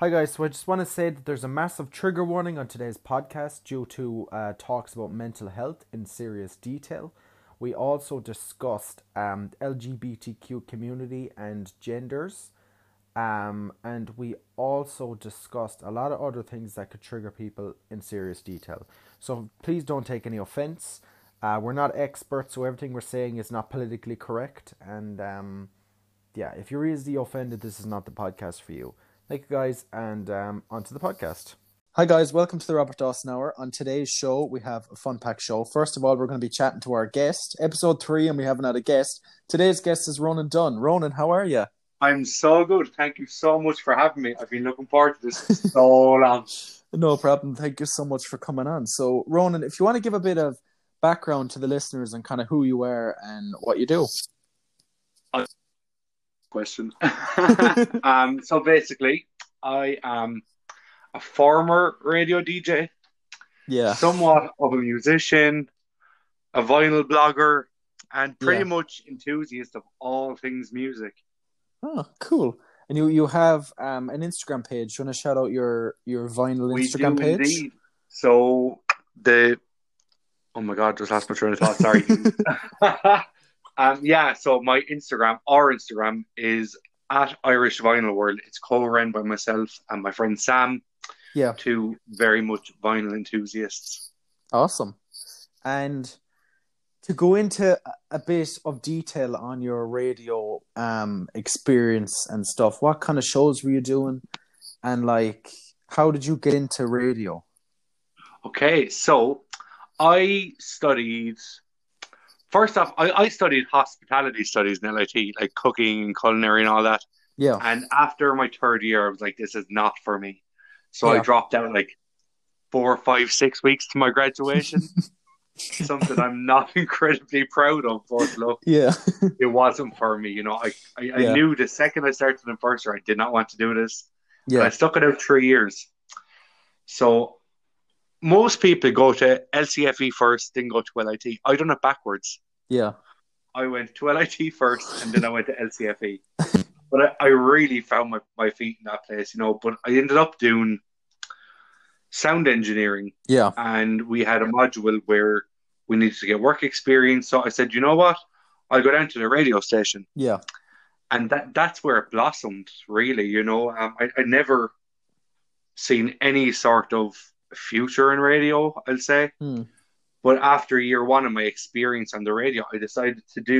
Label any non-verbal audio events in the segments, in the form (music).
Hi guys, so I just want to say that there's a massive trigger warning on today's podcast due to uh, talks about mental health in serious detail. We also discussed um, LGBTQ community and genders, um, and we also discussed a lot of other things that could trigger people in serious detail. So please don't take any offense. Uh, we're not experts, so everything we're saying is not politically correct. And um, yeah, if you're easily offended, this is not the podcast for you. Thank you guys, and um, on to the podcast. Hi guys, welcome to the Robert Dawson Hour. On today's show, we have a fun pack show. First of all, we're going to be chatting to our guest, episode three, and we haven't had a guest. Today's guest is Ronan Dunne. Ronan, how are you? I'm so good. Thank you so much for having me. I've been looking forward to this (laughs) so long. No problem. Thank you so much for coming on. So, Ronan, if you want to give a bit of background to the listeners and kind of who you are and what you do. Question. (laughs) um, so basically, I am a former radio DJ, Yeah. somewhat of a musician, a vinyl blogger, and pretty Yeah. much enthusiast of all things music. Oh, cool. And you you have um an Instagram page. Do you want to shout out your your vinyl We Instagram page? indeed. So the oh my god, just lost my train of thought. Sorry. (laughs) (laughs) um, yeah. So my Instagram, our Instagram is at Irish Vinyl World. It's co-run by myself and my friend Sam, Yeah. two very much vinyl enthusiasts. Awesome. And to go into a- a bit of detail on your radio um experience and stuff, what kind of shows were you doing? And like how did you get into radio? Okay, so I studied. First off, I, I studied hospitality studies in LIT, like cooking and culinary and all that. Yeah. And after my third year, I was like, this is not for me. So Yeah. I dropped out like four, five, six weeks to my graduation. (laughs) Something I'm not (laughs) incredibly proud of, but look, Yeah. (laughs) it wasn't for me. You know, I, I, I knew the second I started in first year, I did not want to do this. And I stuck it out three years. So most people go to LCFE first, then go to LIT. I done it backwards. Yeah. I went to LIT first, and then I went to LCFE. (laughs) but I, I really found my, my feet in that place, you know. But I ended up doing sound engineering, Yeah. and we had a module where we needed to get work experience. So I said, you know what? I'll go down to the radio station Yeah. and that that's where it blossomed really you know um, I, I never seen any sort of future in radio i'll say Hmm. But after year one of my experience on the radio i decided to do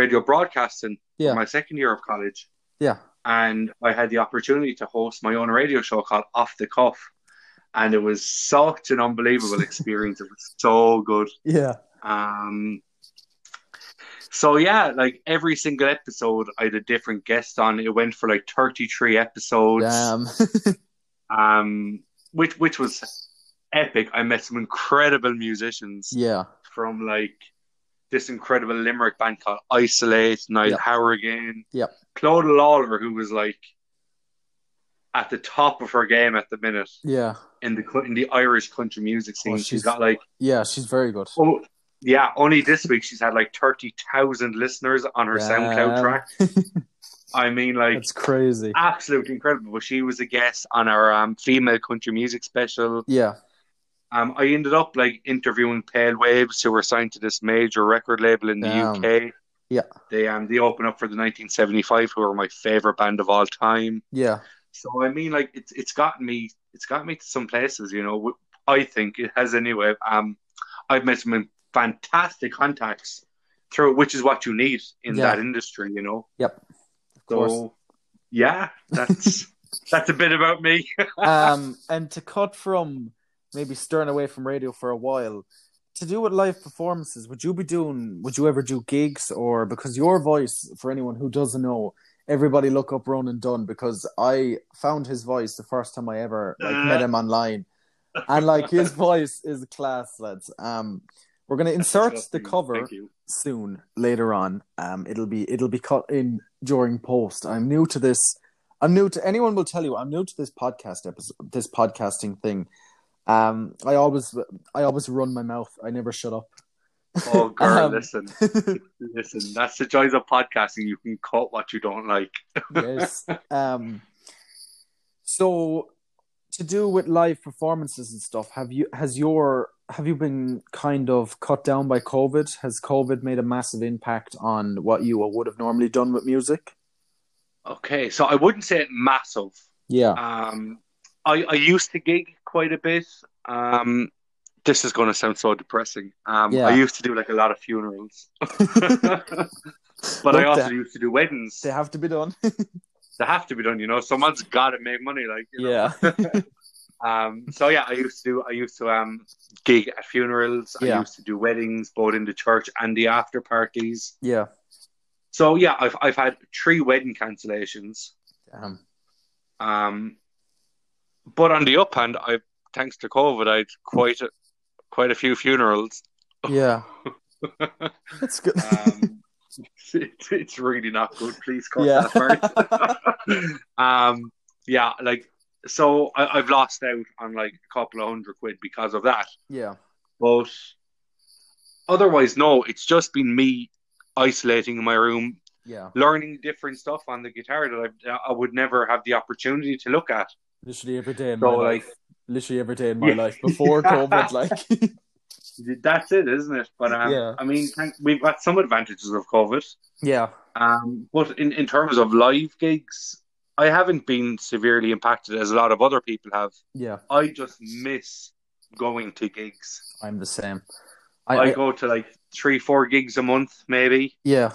radio broadcasting Yeah. my second year of college Yeah. and i had the opportunity to host my own radio show called off the cuff and it was such an unbelievable (laughs) experience it was so good Yeah. um, so yeah, like every single episode, I had a different guest on. It went for like thirty three episodes, Damn. (laughs) um, which which was epic. I met some incredible musicians yeah. from like this incredible Limerick band called Isolate, Niall Yep. Hourigan, Yep. Clodagh Lawlor, who was like at the top of her game at the minute Yeah. in the in the Irish country music scene. Oh, she's she's- got like Yeah. She's very good. Oh, yeah, only this week she's had like 30,000 listeners on her SoundCloud track. (laughs) I mean, like, it's crazy. absolutely incredible. But she was a guest on our um, female country music special. Yeah. Um, I ended up like interviewing Pale Waves, who were signed to this major record label in the Damn. UK. Yeah. They um they open up for the 1975, who are my favorite band of all time. Yeah. So I mean, like, it's it's gotten me it's gotten me to some places. You know, I think it has anyway. Um, I've met some fantastic contacts through, which is what you need in Yeah. that industry. You know. Yep. Of course. So yeah, that's (laughs) that's a bit about me. (laughs) um, and to cut from maybe stirring away from radio for a while, to do with live performances, would you be doing? Would you ever do gigs, or because your voice, for anyone who doesn't know, everybody look up Ronan Dunne because I found his voice the first time I ever like met him online, and like his (laughs) voice is class, lads. Um, we're gonna insert the cover soon later on. Um, it'll be it'll be cut in during post. I'm new to this. I'm new to anyone will tell you I'm new to this podcast episode, this podcasting thing. Um, I always I always run my mouth. I never shut up. Oh, (laughs) girl, Um, listen, (laughs) listen. That's the joys of podcasting. You can cut what you don't like. yes. (laughs) Um. So, to do with live performances and stuff, have you has your have you been kind of cut down by COVID? Has COVID made a massive impact on what you would have normally done with music? Okay, so I wouldn't say it massive. Yeah. Um, I I used to gig quite a bit. Um, this is going to sound so depressing. Um, Yeah. I used to do like a lot of funerals, (laughs) but I also used to do weddings. They have to be done. (laughs) They have to be done, you know. Someone's got to make money, like you know? yeah. (laughs) Um, so yeah, I used to do. I used to um gig at funerals. I used to do weddings, both in the church and the after parties. yeah. So yeah, I've I've had three wedding cancellations. Damn. Um, but on the up hand, I thanks to COVID, I quite a quite a few funerals. Yeah. (laughs) That's good. Um, (laughs) (laughs) it's, it's really not good. Please cut Yeah. that part. um, yeah, like so I, I've lost out on like a couple of hundred quid because of that. yeah. But otherwise, no, it's just been me isolating in my room, Yeah. learning different stuff on the guitar that I, I would never have the opportunity to look at. Literally every day in So, my like- life. Literally every day in my Yeah. life (laughs) before COVID, like. (laughs) That's it, isn't it? But um, Yeah. I mean, we've got some advantages of COVID. yeah. Um, but in, in terms of live gigs, I haven't been severely impacted as a lot of other people have. Yeah. I just miss going to gigs. I'm the same. I, I, I go to like three, four gigs a month, maybe, yeah.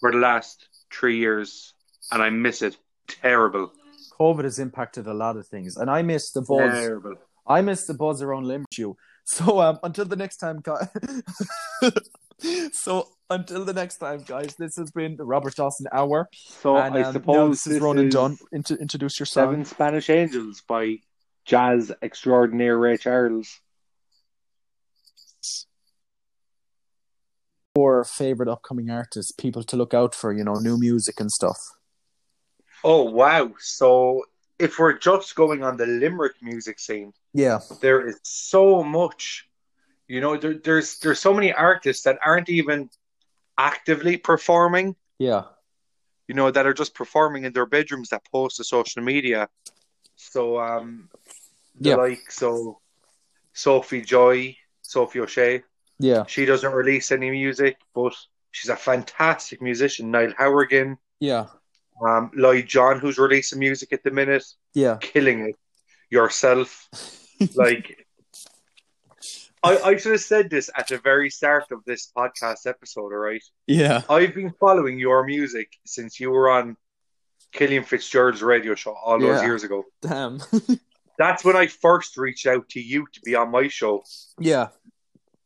for the last three years, and I miss it. Terrible. COVID has impacted a lot of things, and I miss the buzz. Terrible. I miss the buzz around Limerick. (laughs) So um, until the next time, guys. (laughs) so until the next time, guys. This has been the Robert Dawson Hour, So and I um, suppose now this is Ronan Dunne. Intro introduce your song. Seven Spanish Angels by jazz extraordinaire Ray Charles. Or favorite upcoming artists, people to look out for. You know, new music and stuff. Oh wow! So if we're just going on the Limerick music scene, Yeah, there is so much. You know, there, there's there's so many artists that aren't even actively performing. yeah, You know, that are just performing in their bedrooms that post to social media. So um, the Yeah. like so Sophie Joy, Sophie O'Shea. yeah, She doesn't release any music, but she's a fantastic musician. Niall Hourigan, yeah, um, Lloyd John, who's releasing music at the minute, yeah. killing it. Yourself, (laughs) like I, I should have said this at the very start of this podcast episode, all right? yeah, I've been following your music since you were on Killian Fitzgerald's radio show all those Yeah. years ago. damn. (laughs) That's when I first reached out to you to be on my show. yeah,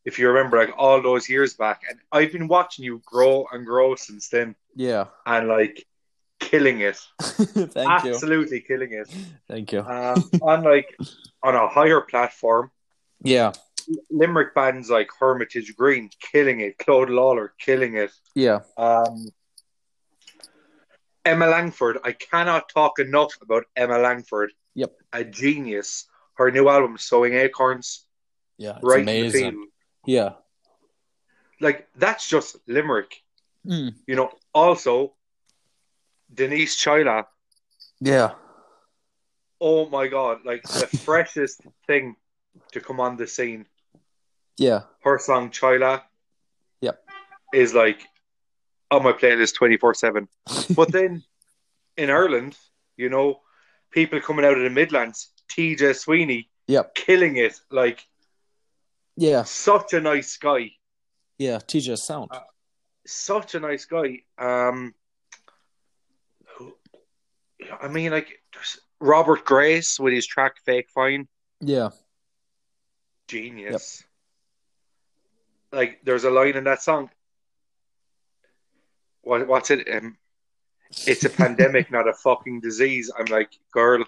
If you remember, like all those years back, and I've been watching you grow and grow since then, yeah. and like killing it, (laughs) Thank you, absolutely killing it. thank you. Um, on like on a higher platform, Yeah, Limerick bands like Hermitage Green killing it, Clodagh Lawlor killing it. yeah, Um, Emma Langford, I cannot talk enough about Emma Langford. Yep. a genius. Her new album, Sowing Acorns, yeah. It's right amazing. Yeah. Like that's just Limerick. Mm. You know. Also, Denise Chaila. Yeah. Oh my god! Like the (laughs) freshest thing to come on the scene. Yeah. her song Chaila Yep. is like on my playlist 24 7. (laughs) But then in Ireland, you know, people coming out of the Midlands, TJ Sweeney Yep. killing it. Like Yeah. such a nice guy. Yeah. TJ Sound. Uh, Such a nice guy. Um, I mean, like Robert Grace with his track Fake Fine. yeah. Genius. Like there's a line in that song. What what's it? Um, it's a pandemic, (laughs) not a fucking disease. I'm like, girl,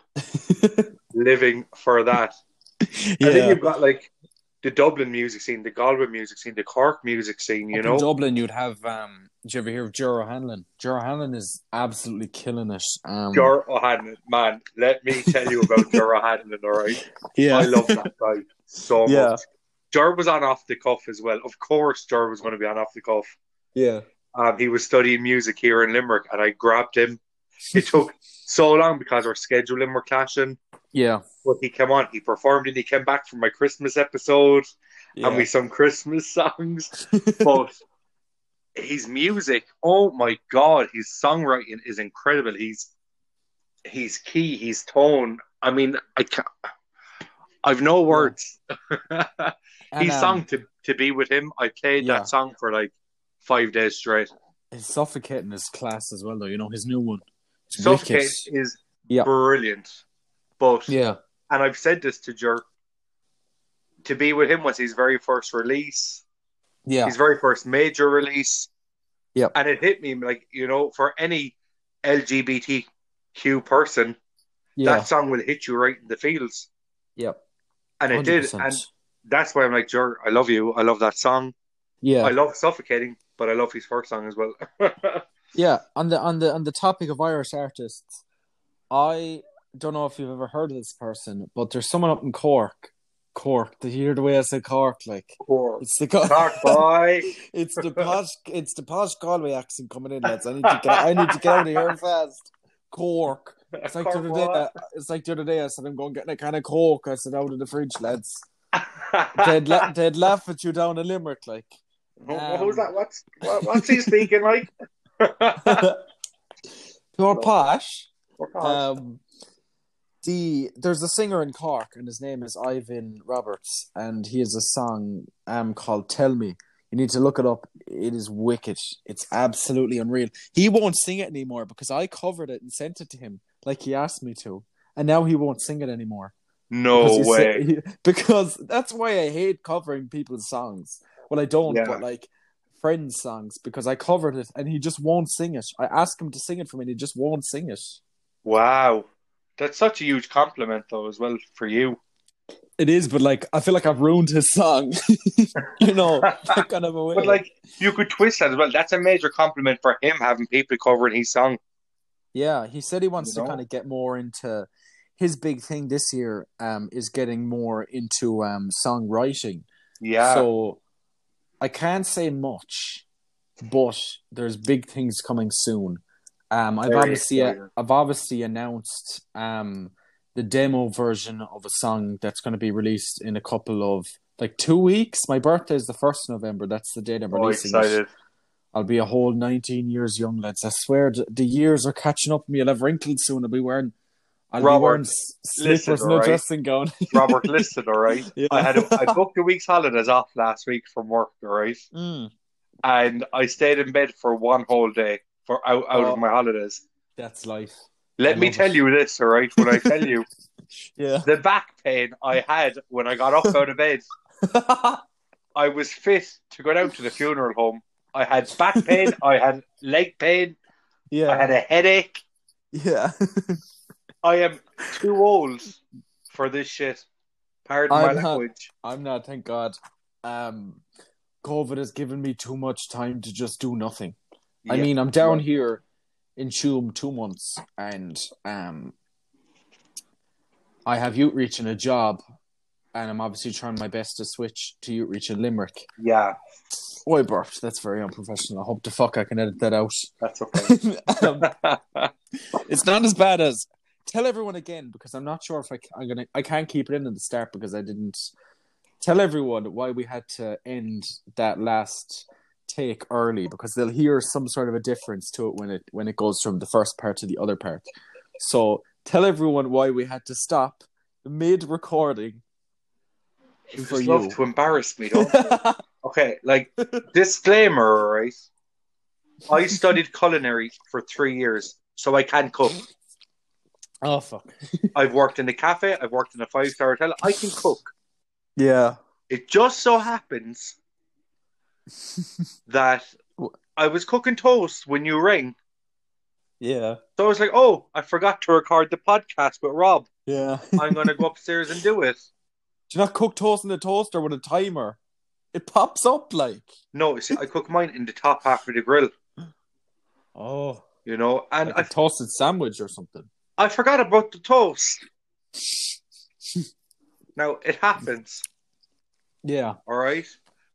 living for that. And then yeah. you've got like the Dublin music scene, the Galway music scene, the Cork music scene, you Up know? in Dublin, you'd have. Um, did you ever hear of Jero Hanlon? Jero Hanlon is absolutely killing it. Um, Jar O'Hanlon, man, let me tell you about Jar (laughs) O'Hanlon, all right? yeah. I love that guy so Yeah. much. Jar was on off the cuff as well. Of course, Jar was going to be on off the cuff. Yeah. Um, he was studying music here in Limerick, and I grabbed him. It took so long because our scheduling were clashing. Yeah. But he came on, he performed, and he came back for my Christmas episode, yeah. and we sung Christmas songs. (laughs) but his music, oh my god, his songwriting is incredible. He's he's key, his tone. I mean, I can't. I've no words. (laughs) And, he um, sung to to be with him. I played Yeah. that song for like five days straight. His suffocating is class as well, though. You know his new one. It's Suffocate is Yeah. brilliant. But Yeah. and I've said this to Jer. To be with him was his very first release, Yeah. his very first major release. Yep. And it hit me like, you know, for any LGBTQ person, Yeah. that song will hit you right in the feels. Yep. And it did. 100%. And that's why I'm like, Jer, I love you. I love that song. yeah. I love Suffocating, but I love his first song as well. (laughs) Yeah, on the on the on the topic of Irish artists, I don't know if you've ever heard of this person, but there's someone up in Cork. Cork, did you hear the way I said Cork? Like Cork. it's the Co- Cork (laughs) boy. it's the posh it's the posh Galway accent coming in, lads. I need to get I need to get out of here (laughs) fast. Cork. It's like the other day. boy. uh, It's like the other day. I said I'm going getting a can of Coke. I said out of the fridge, lads. They'd la- (laughs) they'd laugh at you down in Limerick, like. Who- Who's that? What's what, what's he speaking like? Pure posh. Um, Um, the there's a singer in Cork, and his name is Ivan Roberts, and he has a song um called "Tell Me." You need to look it up. It is wicked. It's absolutely unreal. He won't sing it anymore because I covered it and sent it to him like he asked me to, and now he won't sing it anymore. no Because way. he- (laughs) because that's why I hate covering people's songs. Well, I don't, Yeah. but like friends' songs because I covered it and he just won't sing it. I asked him to sing it for me, and he just won't sing it. Wow. That's such a huge compliment, though, as well, for you. It is, but like I feel like I've ruined his song. (laughs) you know, that kind of a way. (laughs) But, like, you could twist that as well. That's a major compliment for him having people covering his song. yeah, he said he wants You to know? kind of get more into his big thing this year. Um, is getting more into um songwriting. Yeah. So I can't say much, but there's big things coming soon. Um, I've Very obviously exciting. I've obviously announced um the demo version of a song that's going to be released in a couple of like two weeks. My birthday is the first November. That's the date I'm oh, releasing. it. excited. I'll be a whole 19 years young, lads. I swear the years are catching up with me. I'll have wrinkles soon. I'll be wearing, I'll Robert, be wearing slippers listen, and a dressing gown. (laughs) Robert, listen, all right? Yeah. I had a, I (laughs) booked a week's holidays off last week from work, all right? Mm, And I stayed in bed for one whole day for out, out Oh. of my holidays. that's life. Let I me tell it. you this, all right? When I tell you (laughs) Yeah. the back pain I had when I got up out of bed, (laughs) I was fit to go down to the funeral home. I had back pain, I had leg pain, yeah. I had a headache. Yeah. (laughs) I am too old for this shit. Pardon I'm my not- language. I'm not, thank God. Um, COVID has given me too much time to just do nothing. I mean, I'm down Yeah. here in Tuam two months, and um, I have outreach in a job, and I'm obviously trying my best to switch to outreach in Limerick. yeah, Oh, I burped. That's very unprofessional. I hope the fuck I can edit that out. that's (laughs) okay. um, it's not as bad as tell everyone again because I'm not sure if I, am gonna. I can't keep it in at the start because I didn't tell everyone why we had to end that last take early because they'll hear some sort of a difference to it when it when it goes from the first part to the other part. So tell everyone why we had to stop mid recording. You For just love you. to embarrass me, don't? (laughs) Okay, like disclaimer, right? I studied culinary for three years, so I can cook. oh fuck. (laughs) I've worked in a cafe, I've worked in a five star hotel. I can cook. Yeah. It just so happens that I was cooking toast when you rang. Yeah. So I was like, oh, I forgot to record the podcast with Rob. Yeah. (laughs) I'm going to go upstairs and do it. Do you not cook toast in the toaster with a timer? It pops up like. No, see, I cook mine in the top half of the grill, Oh. you know, and Like I, a toasted sandwich or something. I forgot about the toast. (laughs) Now, it happens, Yeah. all right?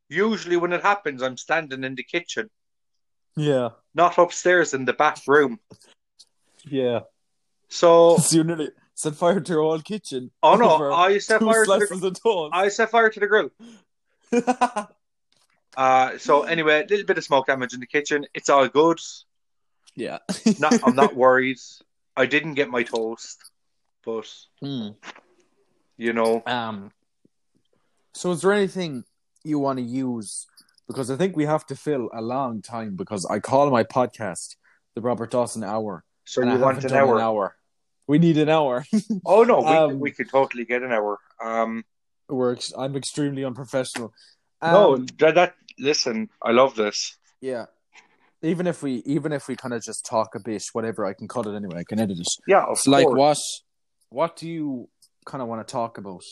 Usually, when it happens, I'm standing in the kitchen, Yeah. not upstairs in the back room. Yeah. So, (laughs) you're nearly set fire to your whole kitchen. Oh no, (laughs) I set fire to the toast. I set fire to the grill. (laughs) Uh, so anyway, a little bit of smoke damage in the kitchen. It's all good. yeah. Not, I'm not worried. I didn't get my toast, but Hmm. you know, Um. So, is there anything you want to use? Because I think we have to fill a long time. Because I call my podcast the Robert Dawson Hour. so you I want an hour. An hour. We need an hour. (laughs) Oh no, we, Um, we could totally get an hour. Um, We're I'm extremely unprofessional. no, Um, that, that listen, I love this. Yeah. Even if we even if we kind of just talk a bit, whatever, I can cut it anyway. I can edit it. Yeah, of like, course. what what do you kind of want to talk about?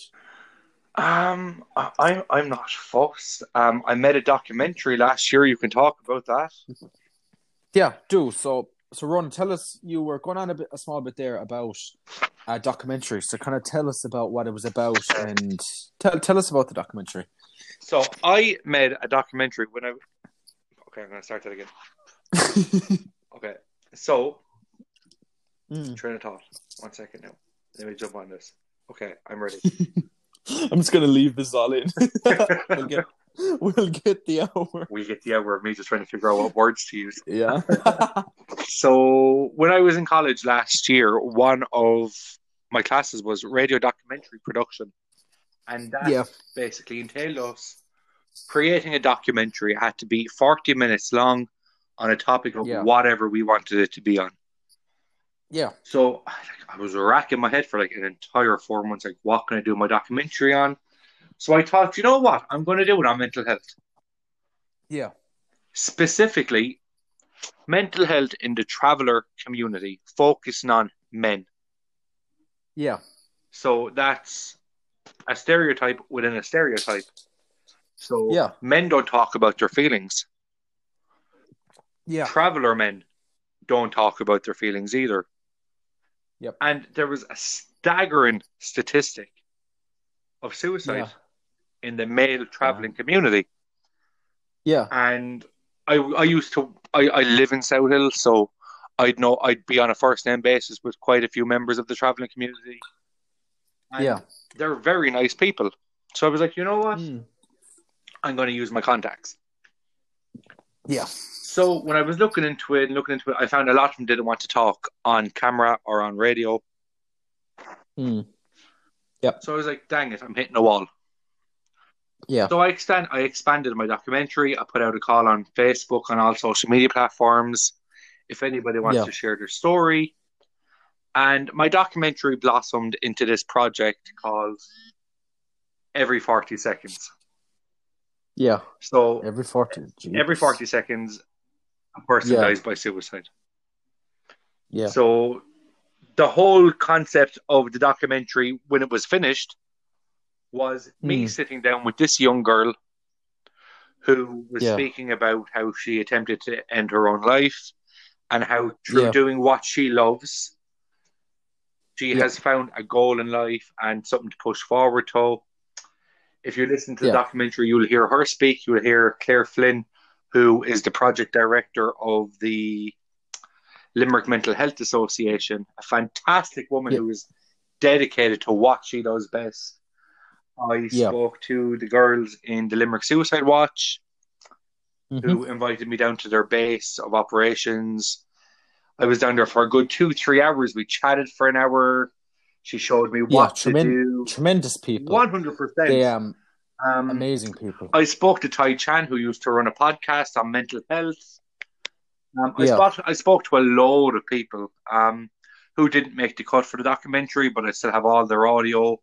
Um, I, I'm I'm not fussed. Um, I made a documentary last year. You can talk about that. Yeah, do so. So, Ron, tell us. You were going on a bit, a small bit there about a documentary. So, kind of tell us about what it was about, and tell tell us about the documentary. So I made a documentary when I. Okay, I'm gonna start that again. (laughs) Okay, so Mm. train of thought. One second now. Let me jump on this. Okay, I'm ready. (laughs) (gasps) I'm just gonna leave this all in. (laughs) we'll get we'll get the hour. we get the hour of me just trying to figure out what words to use. Yeah. (laughs) So when I was in college last year, one of my classes was radio documentary production, and that yeah. basically entailed us creating a documentary. It had to be 40 minutes long on a topic of Yeah. whatever we wanted it to be on. Yeah. So I was racking my head for like an entire four months, like, what can I do my documentary on? So I thought, you know what? I'm going to do it on mental health. Yeah. Specifically, mental health in the traveler community, focusing on men. Yeah. So that's a stereotype within a stereotype. So Yeah. men don't talk about their feelings. Yeah. Traveler men don't talk about their feelings either. Yep. And there was a staggering statistic of suicide Yeah. in the male traveling community. Yeah. And I I used to I, I live in South Hill, so I'd know I'd be on a first name basis with quite a few members of the traveling community. And Yeah. they're very nice people. So I was like, you know what? Mm. I'm going to use my contacts. Yeah. So when I was looking into it and looking into it, I found a lot of them didn't want to talk on camera or on radio. Mm. So I was like, dang it, I'm hitting a wall. Yeah. So I extend, I expanded my documentary. I put out a call on Facebook on all social media platforms. If anybody wants Yeah. to share their story, and my documentary blossomed into this project called Every Forty Seconds. Yeah. So Every forty. Jeez. every forty seconds, a person Yeah. dies by suicide. Yeah. So the whole concept of the documentary, when it was finished, was me Mm. sitting down with this young girl who was Yeah. speaking about how she attempted to end her own life and how through Yeah. doing what she loves, she Yeah. has found a goal in life and something to push forward to. If you listen to the Yeah. documentary, you'll hear her speak. You'll hear Claire Flynn, who is the project director of the Limerick Mental Health Association, a fantastic woman Yeah. who is dedicated to what she does best. I Yeah. spoke to the girls in the Limerick Suicide Watch, Mhm. who invited me down to their base of operations. I was down there for a good two, three hours. We chatted for an hour. She showed me Yeah, what to tremen- do. Tremendous people. One hundred percent. They um Um, amazing people. I spoke to Tai Chan, who used to run a podcast on mental health. Um, I, Yeah. spoke, I spoke to a load of people um, who didn't make the cut for the documentary, but I still have all their audio.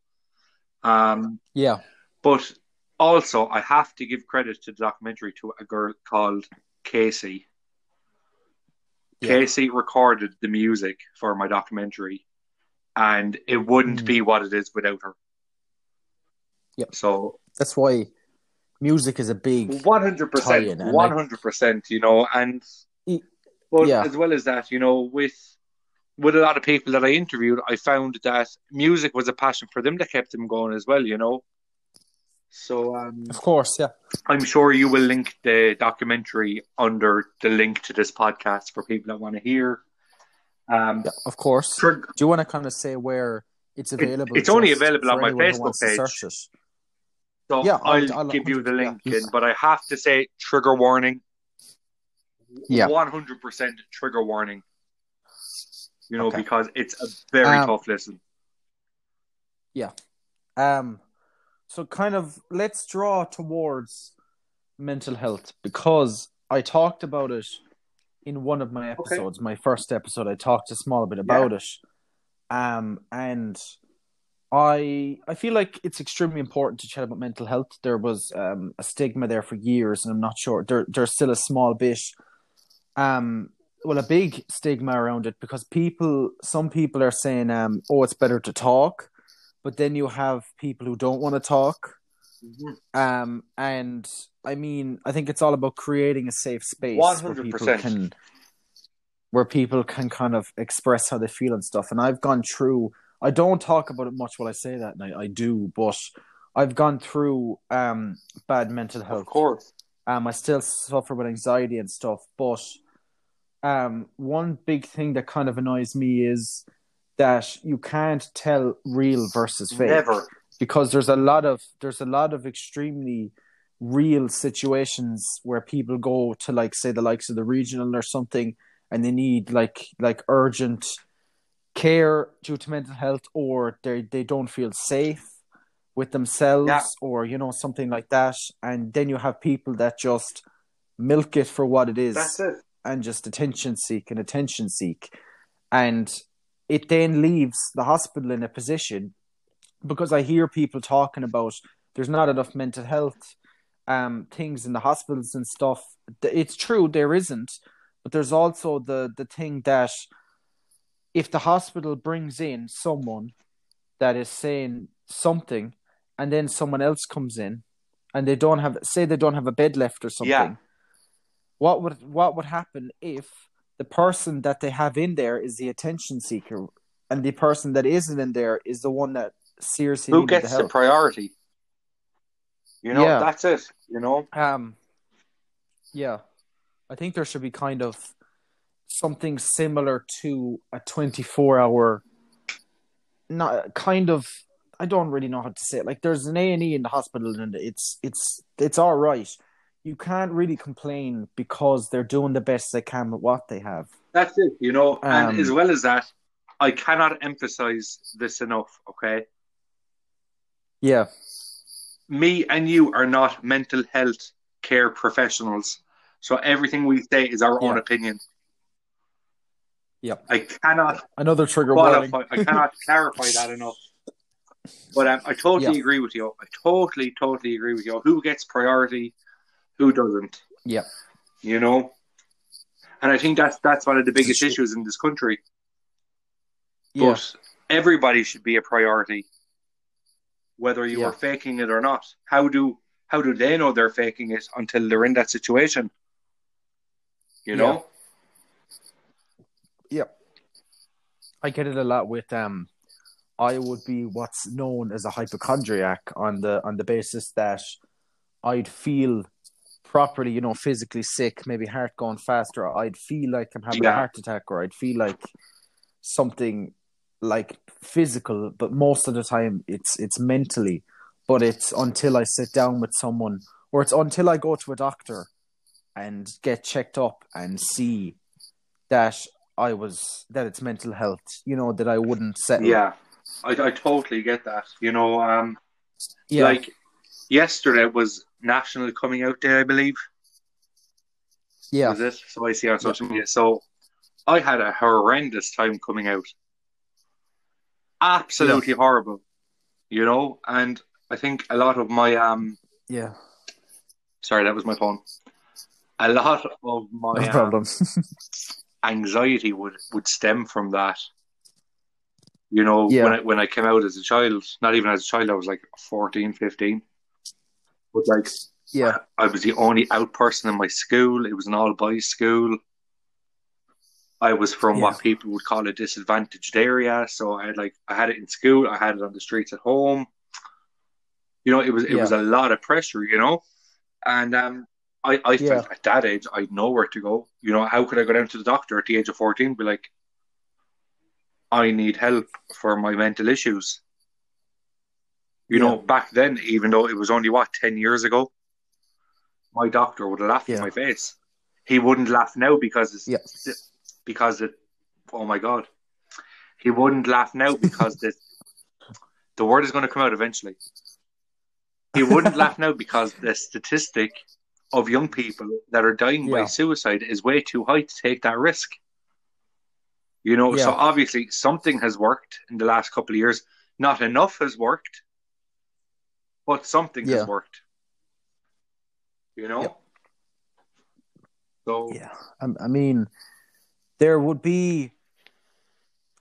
Um, Yeah. but also, I have to give credit to the documentary to a girl called Casey. Yeah. Casey recorded the music for my documentary, and it wouldn't Mm. be what it is without her. Yep. So That's why music is a big One hundred percent, tie-in, like- hundred percent. You know, and but yeah. as well as that, you know, with with a lot of people that I interviewed, I found that music was a passion for them that kept them going as well. You know, so um, Of course, yeah. I'm sure you will link the documentary under the link to this podcast for people that want to hear. Um, Yeah, of course. for- Do you want to kind of say where It's available. it's only available on my Facebook page. it. So Yeah, I'll, I'll- I'll give you the link yeah. in, but I have to say trigger warning. Yeah. One hundred percent trigger warning. You know, Okay. because it's a very Um, tough listen. Yeah. Um, so kind of let's draw towards mental health because I talked about it in one of my episodes, my first episode. I talked a small bit about it. Um, and I I feel like it's extremely important to chat about mental health. There was um a stigma there for years, and I'm not sure there there's still a small bit, um, well, a big stigma around it because people, some people are saying, um, oh, it's better to talk, but then you have people who don't want to talk. Um, and I mean, I think it's all about creating a safe space where people can, where people can kind of express how they feel and stuff. And I've gone through. I don't talk about it much while I say that, and I, I do, but I've gone through um bad mental health. Of course. Um, I still suffer with anxiety and stuff, but um, one big thing that kind of annoys me is that you can't tell real versus fake Never. Because there's a lot of there's a lot of extremely real situations where people go to like say the likes of the regional or something and they need like like urgent care due to mental health or they they don't feel safe with themselves Yeah. or you know something like that and then you have people that just milk it for what it is That's it. and just attention seek and attention seek. And it then leaves the hospital in a position because I hear people talking about there's not enough mental health um, things in the hospitals and stuff. It's true, there isn't, but there's also the, the thing that if the hospital brings in someone that is saying something and then someone else comes in and they don't have, say they don't have a bed left or something Yeah. what would what would happen if the person that they have in there is the attention seeker and the person that isn't in there is the one that seriously Who needed the gets the priority? You know, Yeah. that's it. You know, um yeah i think there should be kind of something similar to a 24 hour not kind of i don't really know how to say it like there's an a&e in the hospital and it's it's it's all right you can't really complain because they're doing the best they can with what they have that's it. You know, and Um, as well as that, I cannot emphasize this enough. Okay, yeah me and you are not mental health care professionals, so everything we say is our own opinion. Yep. I cannot Another trigger warning. I cannot clarify that enough. But um, I totally Yeah. agree with you. I totally, totally agree with you. Who gets priority? Who doesn't? Yeah. You know, and I think that's that's one of the biggest issues in this country. Yeah. But everybody should be a priority, whether you Yeah. are faking it or not. How do how do they know they're faking it until they're in that situation? You know, Yep. I get it a lot with um I would be what's known as a hypochondriac on the on the basis that I'd feel properly, you know, physically sick, maybe heart going faster, or I'd feel like I'm having Yeah. a heart attack or I'd feel like something like physical, but most of the time it's it's mentally. But it's until I sit down with someone or it's until I go to a doctor and get checked up and see that I was that it's mental health, you know, that I wouldn't settle. yeah, I, I totally get that. You know, um, yeah, like yesterday was National Coming Out Day, I believe. yeah, Was it? So I see on social media. So I had a horrendous time coming out. Absolutely horrible. You know, and I think a lot of my um yeah. sorry, that was my phone. A lot of my No um, problem. (laughs) anxiety would, would stem from that. You know, Yeah. when I when I came out as a child, not even as a child, I was like 14, 15. But like yeah, I was the only out person in my school. It was an all boys school. I was from Yeah. what people would call a disadvantaged area, so I had like I had it in school, I had it on the streets at home. You know, it was it was a lot of pressure, you know, and um, I I Yeah. felt at that age I would where to go. You know, how could I go down to the doctor at the age of fourteen? Be like, I need help for my mental issues. You Yeah. know, back then, even though it was only what ten years ago, my doctor would laugh in my face. He wouldn't laugh now because it's Yeah. Because it. Oh my god, he wouldn't laugh now because the (laughs) the word is going to come out eventually. He wouldn't laugh now because the statistic of young people that are dying by suicide is way too high to take that risk. You know, so obviously something has worked in the last couple of years. Not enough has worked, but something Yeah. has worked. You know? Yeah. So, Yeah, I, I mean, there would be.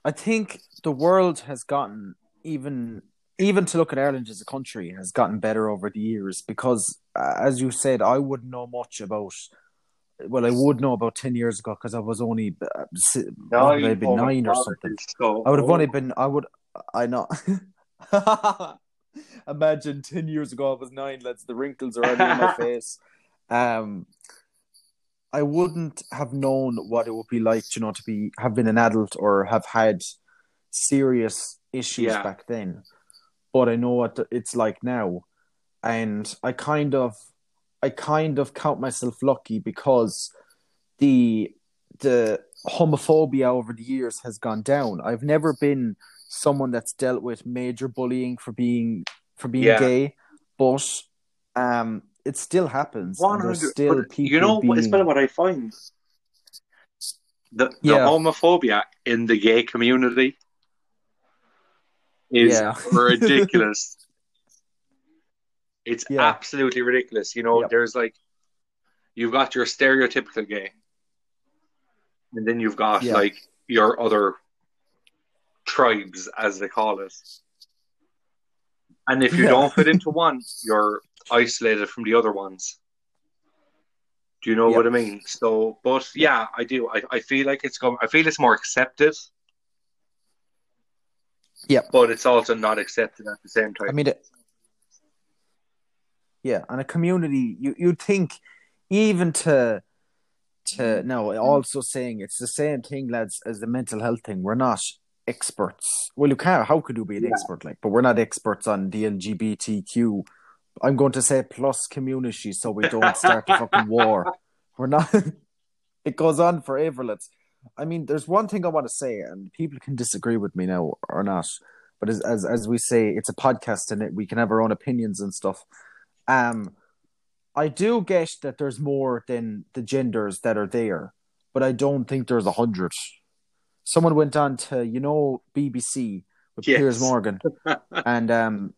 I think the world has gotten even even to look at Ireland as a country has gotten better over the years because, uh, as you said, I wouldn't know much about. Well, I would know about ten years ago because I was only uh, what would have been oh nine or something. so I would have old. only been. I would. I know. (laughs) Imagine ten years ago I was nine. Lads, the wrinkles are already in my (laughs) face. Um, I wouldn't have known what it would be like, you know, to be have been an adult or have had serious issues Yeah. back then. But I know what it's like now, and I kind of, I kind of count myself lucky because the the homophobia over the years has gone down. I've never been someone that's dealt with major bullying for being for being Yeah. gay, but um, it still happens. 100 still people you know what it's being better what I find the, the Yeah. homophobia in the gay community is Yeah. (laughs) ridiculous. It's Yeah. absolutely ridiculous. You know, Yep. there's like you've got your stereotypical gay, and then you've got Yeah. like your other tribes, as they call it. And if you don't fit into (laughs) one, you're isolated from the other ones. Do you know Yep. what I mean? So, but yeah, I do. I, I feel like it's going. I feel it's more accepted. Yeah, But it's also not accepted at the same time. I mean, it, yeah, and a community. You you'd think even to to no, also saying it's the same thing, lads, as the mental health thing. We're not experts. Well, you can't. How could you be an Yeah. expert? Like, but we're not experts on the LGBTQ. I'm going to say plus community, so we don't start a fucking war. We're not. (laughs) it goes on forever. Let's. I mean, there's one thing I want to say, and people can disagree with me now or not. But as as as we say, it's a podcast, and it, we can have our own opinions and stuff. Um, I do get that there's more than the genders that are there, but I don't think there's a hundred. Someone went on to you know BBC with Yes. Piers Morgan, (laughs) and um,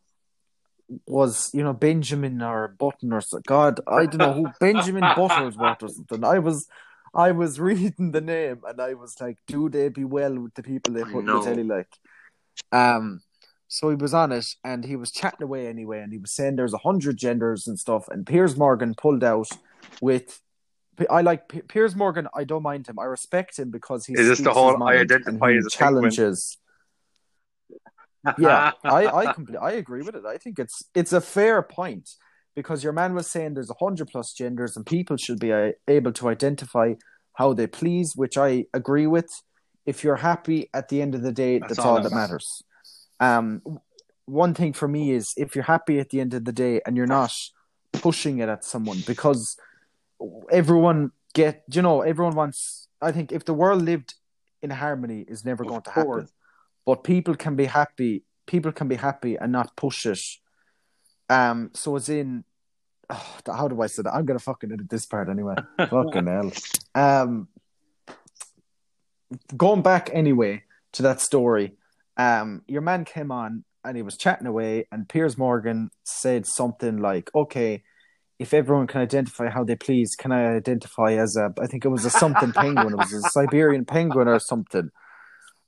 was you know Benjamin or Button or so, God I don't know who (laughs) Benjamin Buttersworth or something. I was I was (laughs) reading the name and I was like, do they be well with the people they put in the telly like? Um, so he was on it and he was chatting away anyway, and he was saying there's a hundred genders and stuff. And Piers Morgan pulled out with. I like P- Piers Morgan. I don't mind him. I respect him because he Is this the whole I identify as challenges. Yeah, I I (laughs) compl- I agree with it. I think it's it's a fair point because your man was saying there's a hundred plus genders and people should be uh, able to identify how they please, which I agree with. If you're happy at the end of the day, that's, all, that matters. Um, one thing for me is if you're happy at the end of the day and you're not pushing it at someone because everyone get you know everyone wants. I think if the world lived in harmony, is never Of going to course. happen but people can be happy people can be happy and not push it. Um so it's in oh, (sighs) how do i say that? I'm gonna fucking edit this part anyway. (laughs) Fucking hell. Um going back anyway to that story um your man came on and he was chatting away and piers morgan said something like okay if everyone can identify how they please can i identify as a i think it was a something penguin. It was a (laughs) siberian penguin or something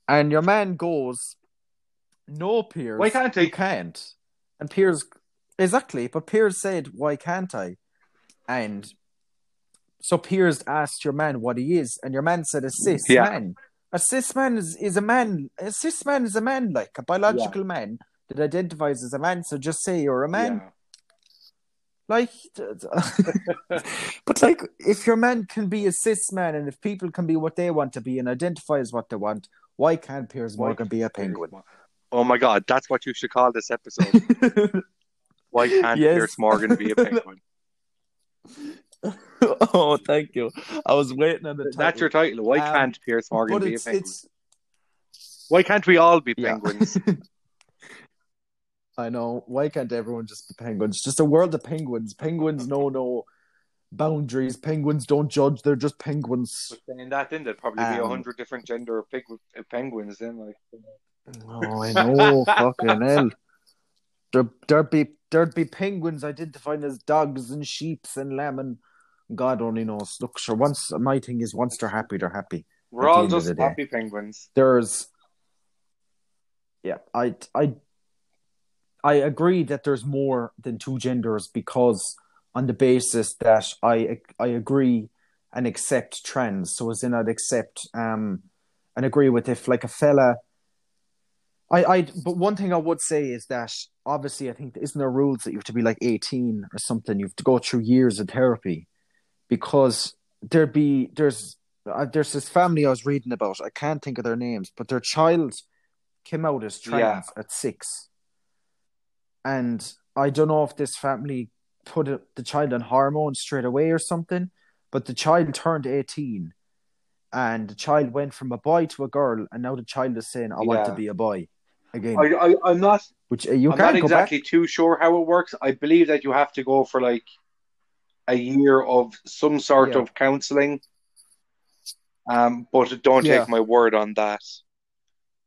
and your man goes, "No, Piers, Why can't you he? can't." And Piers, exactly, but Piers said, "Why can't I?" And so Piers asked your man what he is, and your man said, "A cis Yeah. man. A cis man is, is a man. A cis man is a man, like a biological man that identifies as a man. So just say you're a man." Yeah. Like, (laughs) but like, if your man can be a cis man and if people can be what they want to be and identify as what they want, Why can't Piers Morgan be a penguin? Oh my god, that's what you should call this episode. (laughs) Why can't Yes. Piers Morgan be a penguin? (laughs) oh, thank you. I was waiting on the title. That's your title. Why Um, can't Piers Morgan be a penguin? it's Why can't we all be Yeah. penguins? (laughs) I know. Why can't everyone just be penguins? Just a world of penguins. Penguins no, no boundaries. Penguins don't judge. They're just penguins. But saying that, then there'd probably be a Um, hundred different gender of pig- penguins. Then, like, Oh, I know. (laughs) Fucking hell. There, there'd be there'd be penguins identified as dogs and sheeps and lamb and God only knows. Look, sure. Once my thing is, once they're happy, they're happy. we're all just happy penguins. there's yeah i i i agree that there's more than two genders because on the basis that i i agree and accept trends. so as in i'd accept um and agree with if like a fella I, I but one thing I would say is that obviously I think isn't there rules that you have to be like 18 or something you have to go through years of therapy because there'd be there's uh, there's this family I was reading about. I can't think of their names, but their child came out as trans at six, and I don't know if this family put the child on hormones straight away or something, but the child turned eighteen, and the child went from a boy to a girl, and now the child is saying, "I want to be a boy again," I, I, I'm not. which uh, you I'm can't not exactly back. too sure how it works. I believe that you have to go for like a year of some sort Yeah. of counselling. Um, but don't Yeah. take my word on that.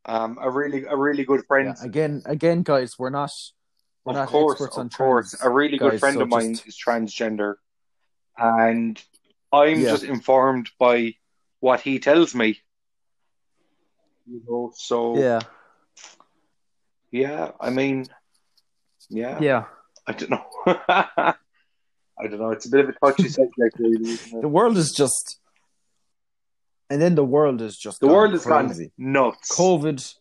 Um, a really, a really good friend. Yeah, again, again, guys, we're not. Of not course, of course, trans, a really good guys, friend so of mine just- is transgender, and I'm Yeah. just informed by what he tells me. You know, so Yeah, yeah, I mean, yeah, yeah. I don't know. (laughs) I don't know. It's a bit of a touchy (laughs) subject, really. The world is just, and then the world is just The gone world has gone crazy. nuts. COVID,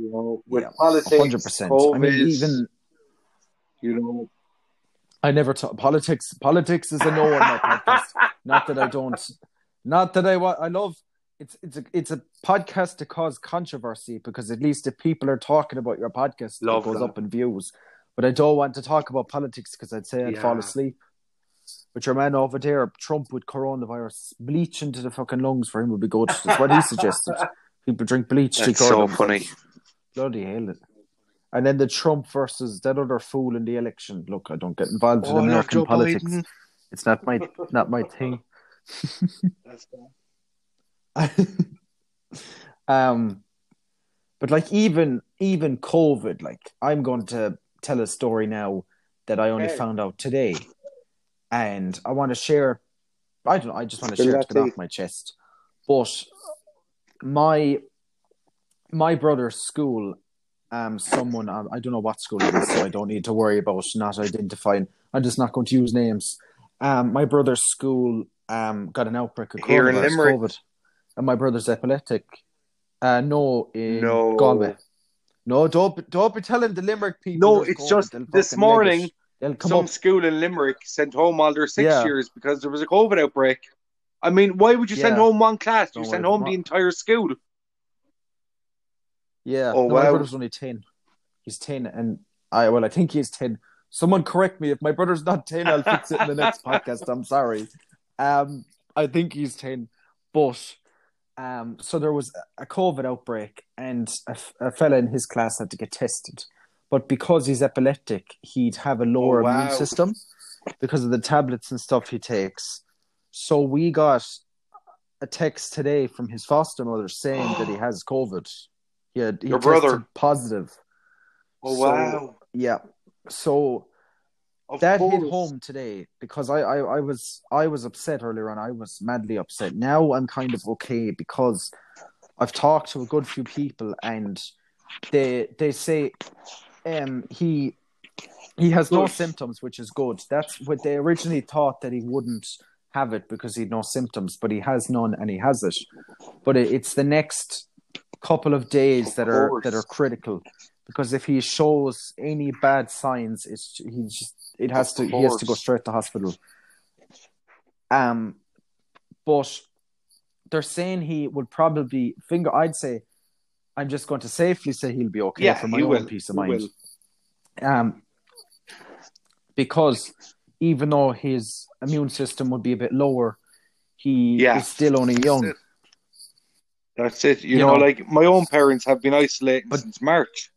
you know, with yeah, politics, hundred percent. COVID, I mean, even you know, I never talk politics. Politics is a no on my podcast. (laughs) Not that I don't. Not that I want. I love. It's it's a it's a podcast to cause controversy because at least if people are talking about your podcast, Love it goes that. up in views. But I don't want to talk about politics because I'd say I'd fall asleep. But your man over there, Trump with coronavirus, bleach into the fucking lungs for him would be good. That's what he suggested. (laughs) People drink bleach to that's cure so themselves. funny. Bloody hell. And then the Trump versus that other fool in the election. Look, I don't get involved Oh, in I American politics. Biden. It's not my not my (laughs) thing. (laughs) Um but like even even COVID, like I'm going to tell a story now that I only Okay. found out today. And I want to share I don't know, I just want to share it that to get tea. off my chest. But my my brother's school, um, someone um, I don't know what school it is, so I don't need to worry about not identifying. I'm just not going to use names. Um, my brother's school um got an outbreak of Here in? COVID, and my brother's epileptic. Uh, no, in No. Galway. No, don't be- don't be telling the Limerick people. No, it's COVID. just this fucking leg it. morning, come Some up. school in Limerick sent home all their six Yeah. years because there was a COVID outbreak. I mean, why would you send Yeah. home one class? You send home the entire school. Yeah. Oh, no, my brother's only ten. He's ten, and I well, I think he's ten. Someone correct me if my brother's not ten. I'll fix it in the next (laughs) podcast. I'm sorry. Um, I think he's ten, but um, so there was a COVID outbreak, and a fella in his class had to get tested, but because he's epileptic, he'd have a lower Oh, wow. immune system because of the tablets and stuff he takes. So we got a text today from his foster mother saying that he (gasps) has COVID. He had, he Your brother? positive. Oh So- wow! Yeah. So Of that course. hit home today because I, I, I was I was upset earlier on. I was madly upset. Now I'm kind of okay because I've talked to a good few people and they they say um he he has no symptoms, which is good. That's what they originally thought that he wouldn't have it because he'd no symptoms, but he has none and he has it. But it, it's the next couple of days Of that are that are critical because if he shows any bad signs, it's he just it has Of to he has to go straight to hospital. Um, but they're saying he would probably finger. I'd say, I'm just going to safely say he'll be okay Yeah, for my own will. peace of mind. Um, because even though his immune system would be a bit lower, he Yeah. is still only young. That's it. You, You know, know. like my own parents have been isolating But- since March.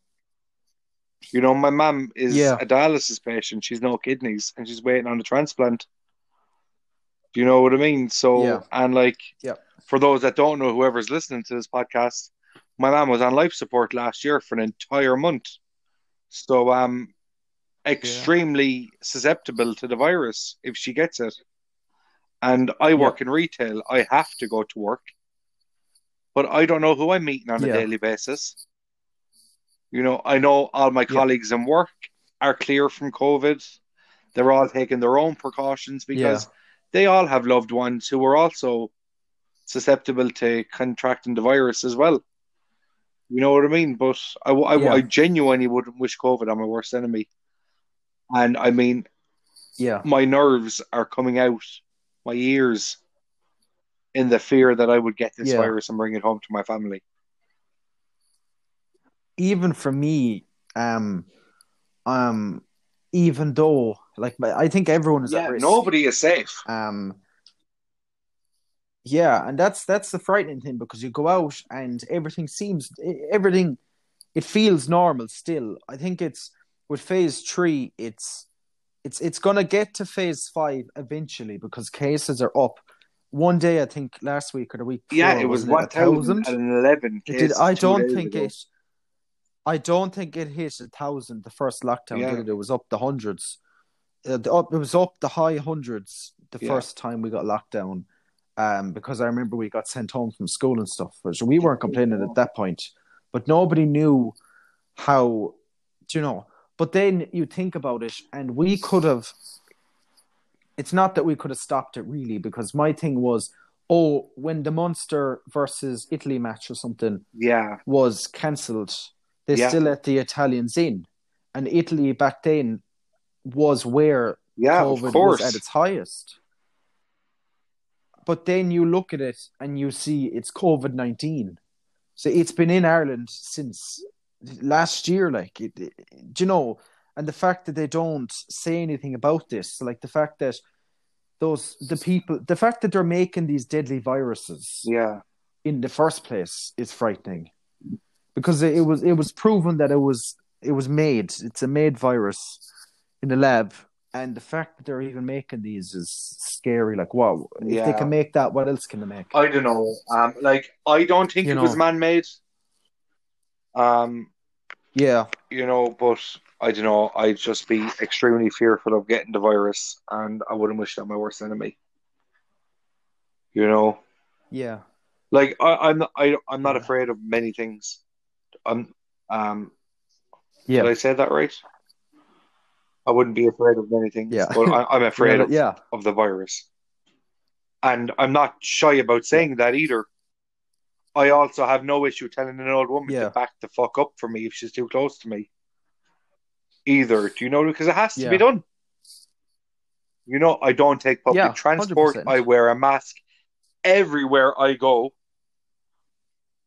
You know, my mum is Yeah. a dialysis patient. She's no kidneys and she's waiting on a transplant. Do you know what I mean? So, Yeah. and like, Yeah. for those that don't know, whoever's listening to this podcast, my mum was on life support last year for an entire month. So, um, extremely susceptible to the virus if she gets it. And I work in retail. I have to go to work. But I don't know who I'm meeting on a Yeah. daily basis. You know, I know all my Yeah. colleagues in work are clear from COVID. They're all taking their own precautions because they all have loved ones who are also susceptible to contracting the virus as well. You know what I mean? But I, I, Yeah. I genuinely wouldn't wish COVID on my worst enemy. And I mean, Yeah, my nerves are coming out my ears in the fear that I would get this Yeah. virus and bring it home to my family. even for me, um, um, even though like I think everyone is at risk. nobody is safe. Um, yeah, and that's that's the frightening thing because you go out and everything seems everything it feels normal still. I think it's with phase three, it's it's it's gonna get to phase five eventually because cases are up. One day, I think last week or the week before, Yeah, it was a thousand? and eleven. Did. I don't think it. I don't think it hit a thousand the first lockdown. Yeah. Did it? It was up the hundreds. Uh, the, up, it was up the high hundreds the Yeah. first time we got locked down. Um, because I remember we got sent home from school and stuff. So we weren't complaining at that point, but nobody knew how. Do you know? But then you think about it, and we could have. It's not that we could have stopped it really, because my thing was, oh, when the Munster versus Italy match or something, Yeah, was cancelled, they Yeah. still let the Italians in. And Italy back then was where yeah, COVID was at its highest. But then you look at it and you see it's COVID 19. So it's been in Ireland since last year. Like, it, it- do you know? And the fact that they don't say anything about this, like the fact that those, the people, the fact that they're making these deadly viruses yeah, in the first place is frightening. Because it was it was proven that it was it was made. It's a made virus in the lab. And the fact that they're even making these is scary. Like wow if they can make that what else can they make? I don't know. Um, like I don't think You it was man-made. Um, yeah. you know, but I don't know. I'd just be extremely fearful of getting the virus, and I wouldn't wish that my worst enemy. You know, yeah like I, I'm not, I, I'm not Yeah. afraid of many things. I'm um. yeah Did I say that right? I wouldn't be afraid of many things, Yeah. but I, I'm (laughs) afraid of, yeah of the virus, and I'm not shy about saying that either. I also have no issue telling an old woman Yeah. to back the fuck up for me if she's too close to me. Either, do you know? Because it has to Yeah. be done. You know, I don't take public Yeah, transport. 100%. I wear a mask everywhere I go.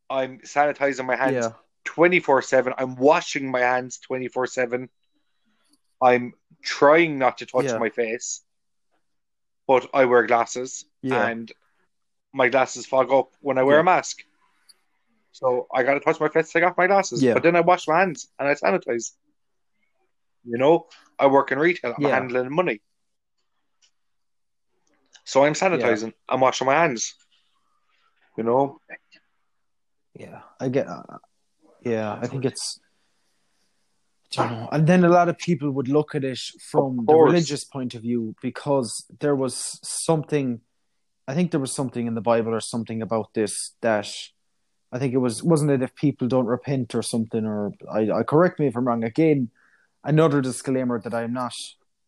I'm sanitizing my hands 24 7. I'm washing my hands 24 7. I'm trying not to touch Yeah. my face, but I wear glasses yeah and my glasses fog up when I wear Yeah. a mask. So I got to touch my face to take off my glasses. But then I wash my hands and I sanitize. You know, I work in retail, I'm Yeah. handling money. So I'm sanitizing, I'm washing my hands. You know, Yeah, I get. Uh, yeah, I think it's. I don't know. And then a lot of people would look at it from the religious point of view because there was something. I think there was something in the Bible or something about this that. I think it was wasn't it if people don't repent or something or I, I correct me if I'm wrong again. Another disclaimer that I'm not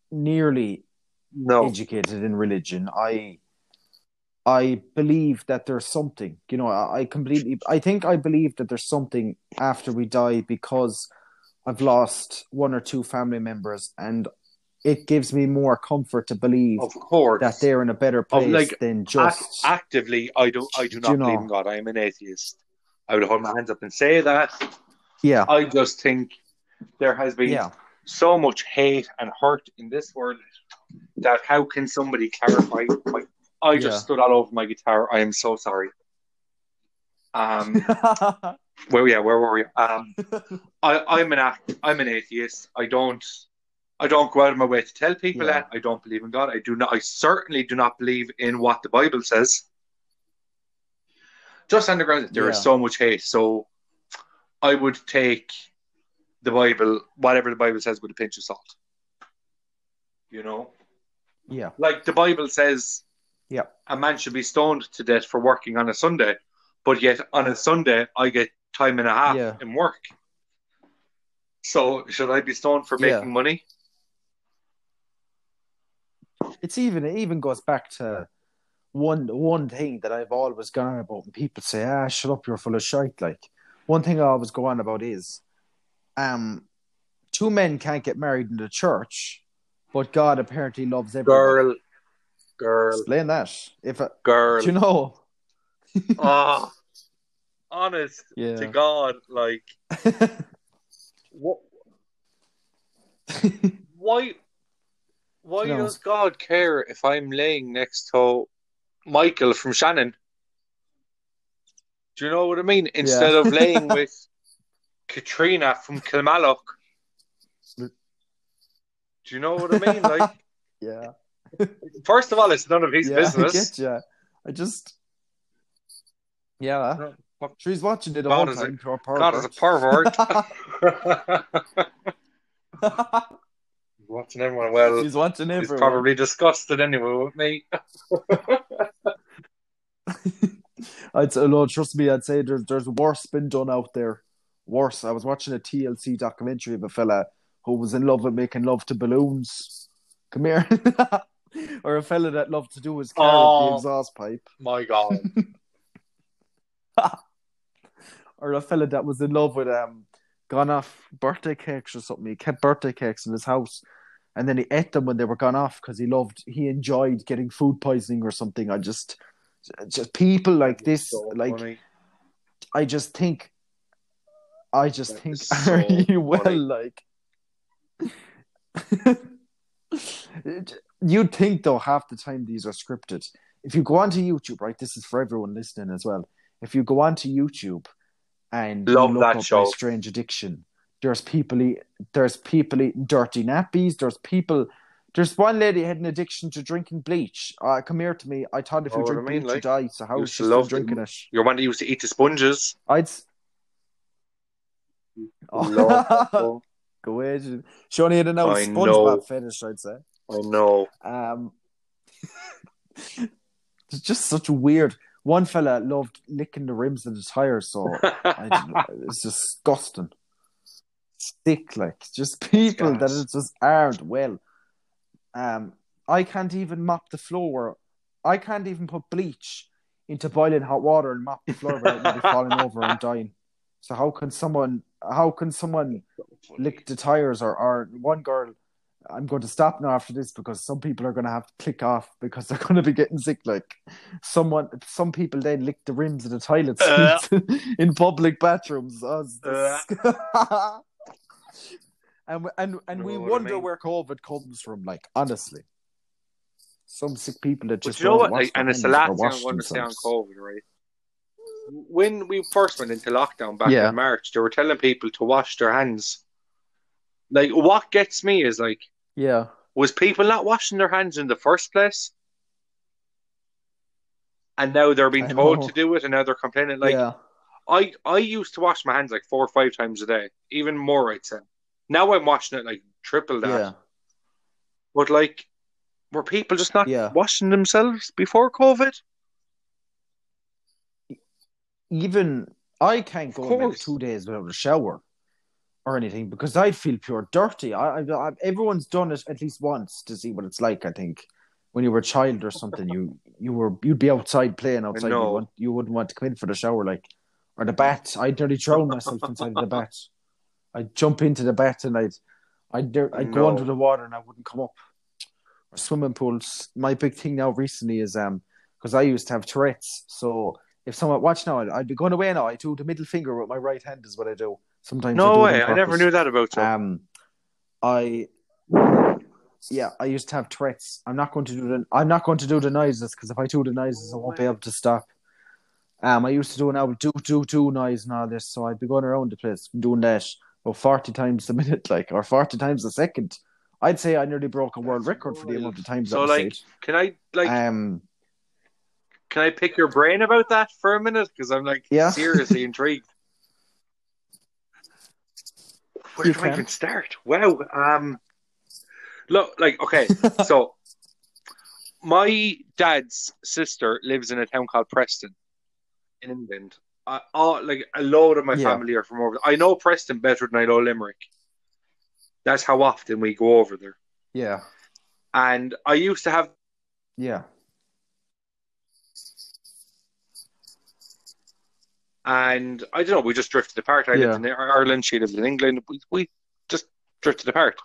nearly no. educated in religion. I I believe that there's something. You know, I, I completely I think I believe that there's something after we die because I've lost one or two family members and it gives me more comfort to believe Of course. that they're in a better place like, than just actively, I don't I do Do not believe know? in God. I am an atheist. I would hold my hands up and say that. yeah, I just think there has been yeah, so much hate and hurt in this world that how can somebody clarify? I, I just Yeah. stood all over my guitar. I am so sorry. Um. (laughs) Well, yeah. Where were we? Um. (laughs) I, I'm an act- I'm an atheist. I don't. I don't go out of my way to tell people Yeah. that I don't believe in God. I do not. I certainly do not believe in what the Bible says. Just on the ground that there is Yeah. so much hate, so I would take the Bible, whatever the Bible says, with a pinch of salt. You know, yeah, like the Bible says, yeah, a man should be stoned to death for working on a Sunday, but yet on a Sunday I get time and a half Yeah. in work. So should I be stoned for Yeah. making money? it's even it even goes back to one one thing that I've always gone on about when people say, "Ah, shut up, you're full of shite." Like one thing I always go on about is, um, two men can't get married in the church, but God apparently loves everyone. Girl, girl, Explain that. If a girl. do you know, (laughs) Ah, honest yeah, to God, like (laughs) what? (laughs) Why? Why No. does God care if I'm laying next to Michael from Shannon? Do you know what I mean? Instead of laying with Katrina from Kilmallock. Do you know what I mean? Like, (laughs) yeah, first of all, it's none of his yeah, business. I get. I just, yeah, No, she's watching it the God whole is a- time. God is a pervert. (laughs) Watching everyone well. she's watching He's everyone. probably disgusted anyway with me. (laughs) I'd say, no, trust me, I'd say there's there's worse been done out there. Worse. I was watching a TLC documentary of a fella who was in love with making love to balloons. Come here. (laughs) or a fella that loved to do his car with Oh. the exhaust pipe. My God. (laughs) Or a fella that was in love with um gone off birthday cakes or something. He kept birthday cakes in his house. And then he ate them when they were gone off because he loved he enjoyed getting food poisoning or something. I just just people like this So like funny. I just think, I just That think, is (laughs) are so you well? funny. Like, (laughs) you'd think though half the time these are scripted. If you go onto YouTube, right, this is for everyone listening as well. If you go onto YouTube and you Love look that up show. Strange Addiction, there's people, eat, there's people eating dirty nappies. There's people. There's one lady had an addiction to drinking bleach. Uh, come here to me. I thought if Oh, you drink I mean, bleach, like, you die. So how is she still love them. drinking it? You're one that used to eat the sponges. I'd. Love that. Go ahead. She only had an old I SpongeBob know. fetish, I'd say. I know. Um, (laughs) it's just such a weird. One fella loved licking the rims of the tires, so (laughs) I, it's disgusting. Sick, like just people that Gas. just aren't well. Um, I can't even mop the floor. I can't even put bleach into boiling hot water and mop the floor without maybe (laughs) falling over and dying. So how can someone? How can someone lick the tires or, or one girl i'm going to stop now after this because some people are going to have to click off because they're (laughs) going to be getting sick like someone some people then lick the rims of the toilet Uh. (laughs) in public bathrooms Oh, Uh. (laughs) and and and we what I wonder mean? where covid comes from like honestly some sick people that But just you know what? Like, and it's the last thing I'm to say on. COVID, right? When we first went into lockdown back Yeah. in March, they were telling people to wash their hands. Like, what gets me is like, yeah was people not washing their hands in the first place? And now they're being I told know. to do it, and now they're complaining. Like, yeah I I used to wash my hands like four or five times a day, even more, I'd say. Now I'm washing it like triple that. yeah But like, were people just not Yeah. washing themselves before COVID? Even I can't go two days without a shower or anything because I feel pure dirty. I, I, I everyone's done it at least once to see what it's like. I think when you were a child or something, you you were you'd be outside playing outside. You, want, you wouldn't want to come in for the shower like or the bat. I'd nearly drown (laughs) myself inside the bat. I'd jump into the bat and I'd I'd, I'd go under the water and I wouldn't come up. Or swimming pools. My big thing now recently is um because I used to have Tourette's. So if someone watch now, I'd, I'd be going away now. I do the middle finger with my right hand is what I do. Sometimes I No do way. I never knew that about you. Um, I yeah, I used to have Tourette's. I'm not going to do the I'm not going to do the noises because if I do the noises, I won't be able to stop. Um, I used to do an album do do do noise and all this, so I'd be going around the place doing that about forty times a (laughs) minute, like or forty times a second. I'd say I nearly broke a world record for the amount of times So, like, Can I like? Um, can I pick your brain about that for a minute? Because I'm like Yeah. seriously (laughs) intrigued. Where You do I can. even start? Wow. Um, look, like okay, (laughs) so my dad's sister lives in a town called Preston in England. I, all, like a load of my Yeah. family are from over there. I know Preston better than I know Limerick. That's how often we go over there. yeah, And I used to have yeah, and I don't know, we just drifted apart. I Yeah. lived in Ireland, she lived in England. We, we just drifted apart.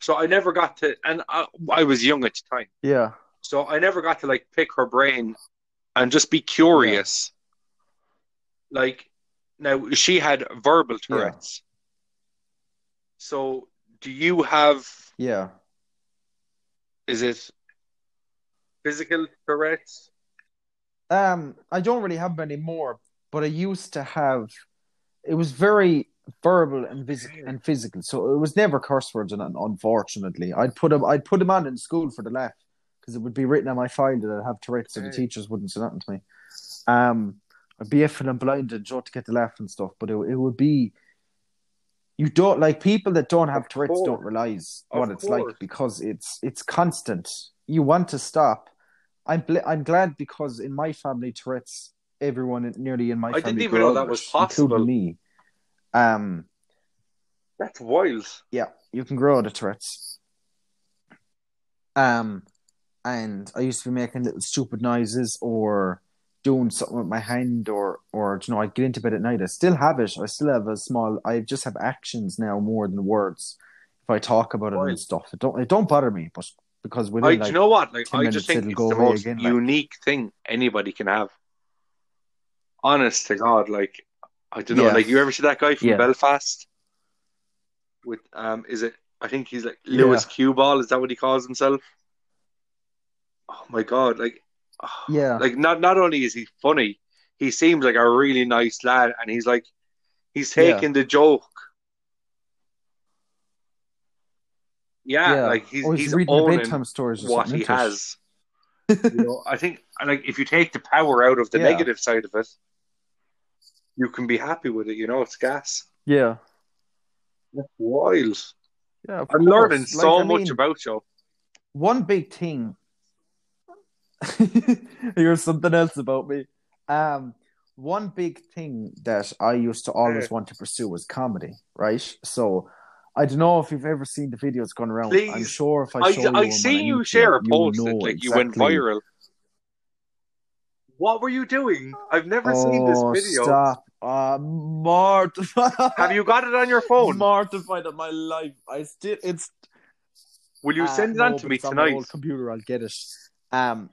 So I never got to, and I, I was young at the time, yeah, so I never got to like pick her brain and just be curious. Like, now she had verbal Yeah. Tourette's. So, do you have? yeah. Is it physical Tourette's? Um, I don't really have many more, but I used to have. It was very verbal and physical and physical, so it was never curse words. And unfortunately, I'd put them. I'd put them on in school for the laugh because it would be written on my file that I'd have Tourette's, so the teachers wouldn't say nothing to me. Um, I'd be effing and blinded just to get the laugh and stuff, but it, it would be. You don't like people that don't have Of Tourette's course. don't realize Of what it's course. like because it's it's constant. You want to stop. I'm bl- I'm glad because in my family Tourette's, everyone nearly in my family. I didn't even know that was possible. me. Um, That's wild. yeah, you can grow out of Tourette's. Um, and I used to be making little stupid noises or doing something with my hand or or you know I'd get into bed at night. I still have it. I still have a small. I just have actions now more than words. If I talk about it and stuff, it don't it don't bother me. But because within I, like do you know what? Like, I just think it's the most again, like- unique thing anybody can have. Honest to God, like I don't know, Yeah. like you ever see that guy from Yeah. Belfast? With um, is it? I think he's like Lewis Q Ball. Is that what he calls himself? Oh my God! Like, (sighs) yeah, like not not only is he funny, he seems like a really nice lad, and he's like, he's taking the joke. Yeah, yeah. like he's or he's reading the owning bedtime stories or what he has. you know, I think like if you take the power out of the (laughs) Yeah. negative side of it, you can be happy with it. You know, it's gas. Yeah, That's wild. yeah. I'm course. learning Like, so I much mean, about you. one big thing. (laughs) Here's something else about me. Um, one big thing that I used to always want to pursue was comedy, right? So I don't know if you've ever seen the videos going around. I'm sure if I I show you I seen you share a you post that know like you went viral. What were you doing? I've never seen this Oh, video. stop! Uh, mortified. (laughs) Have you got it on your phone? Mortified of my life. I still. It's Will you Uh, send it no, on to me it's on my tonight? old computer, I'll get it. Um.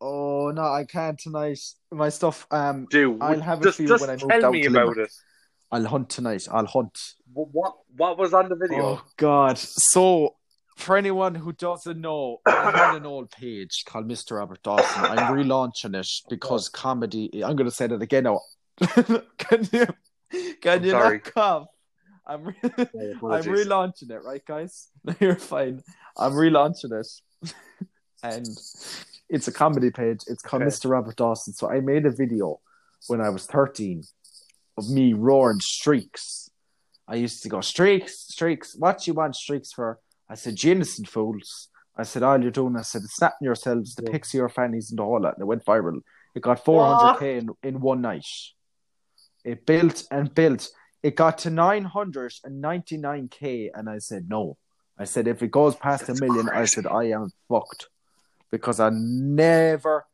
Oh no, I can't tonight. My stuff. Um, Do I'll have it just for you when I move tell down me to about Limerick. it. I'll hunt tonight. I'll hunt. What what was on the video? Oh God! So, for anyone who doesn't know, I had an old page called Mr. Robert Dawson. I'm relaunching it because oh. comedy. I'm going to say that again now. (laughs) can you? Can I'm you sorry. not cough? I'm. Re- (laughs) I'm relaunching it, right, guys? (laughs) You're fine. I'm relaunching it, and it's a comedy page. It's called Okay. Mr. Robert Dawson. So I made a video when I was 13 of me roaring streaks. I used to go streaks, streaks. What you want streaks for? I said, "You innocent fools." I said, "All you're doing," I said, "is snapping yourselves, the Yeah. pics of your fannies, and the whole lot." And it went viral. It got 400k in, in one night. It built and built. It got to 999k, and I said, "No." I said, "If it goes past That's a million, I said I am fucked because I never."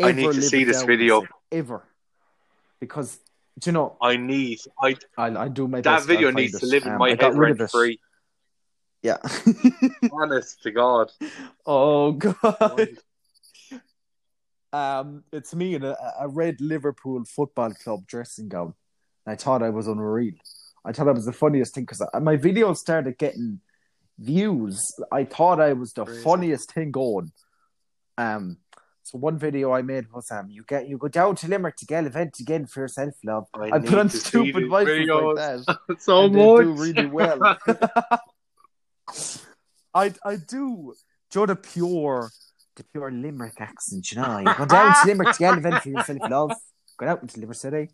I need to see this video. ever, because Do you know? I need. I I I do my that best. video needs it. to live in Um, my I head rid rent it. free. Yeah. (laughs) Honest to God. oh god. Um, it's me in a, a red Liverpool football club dressing gown. I thought I was unreal. I thought I was the funniest thing because my video started getting views. I thought I was the Crazy. funniest thing going. Um, so one video I made was um, you get you go down to Limerick to get an event again for your self love. I I, put on stupid voices videos. like that. (laughs) so and much. do really well. (laughs) I I do. Do you know the pure the pure Limerick accent, you know. You (laughs) go down to Limerick to get an event for yourself, love. Go out into Limerick City.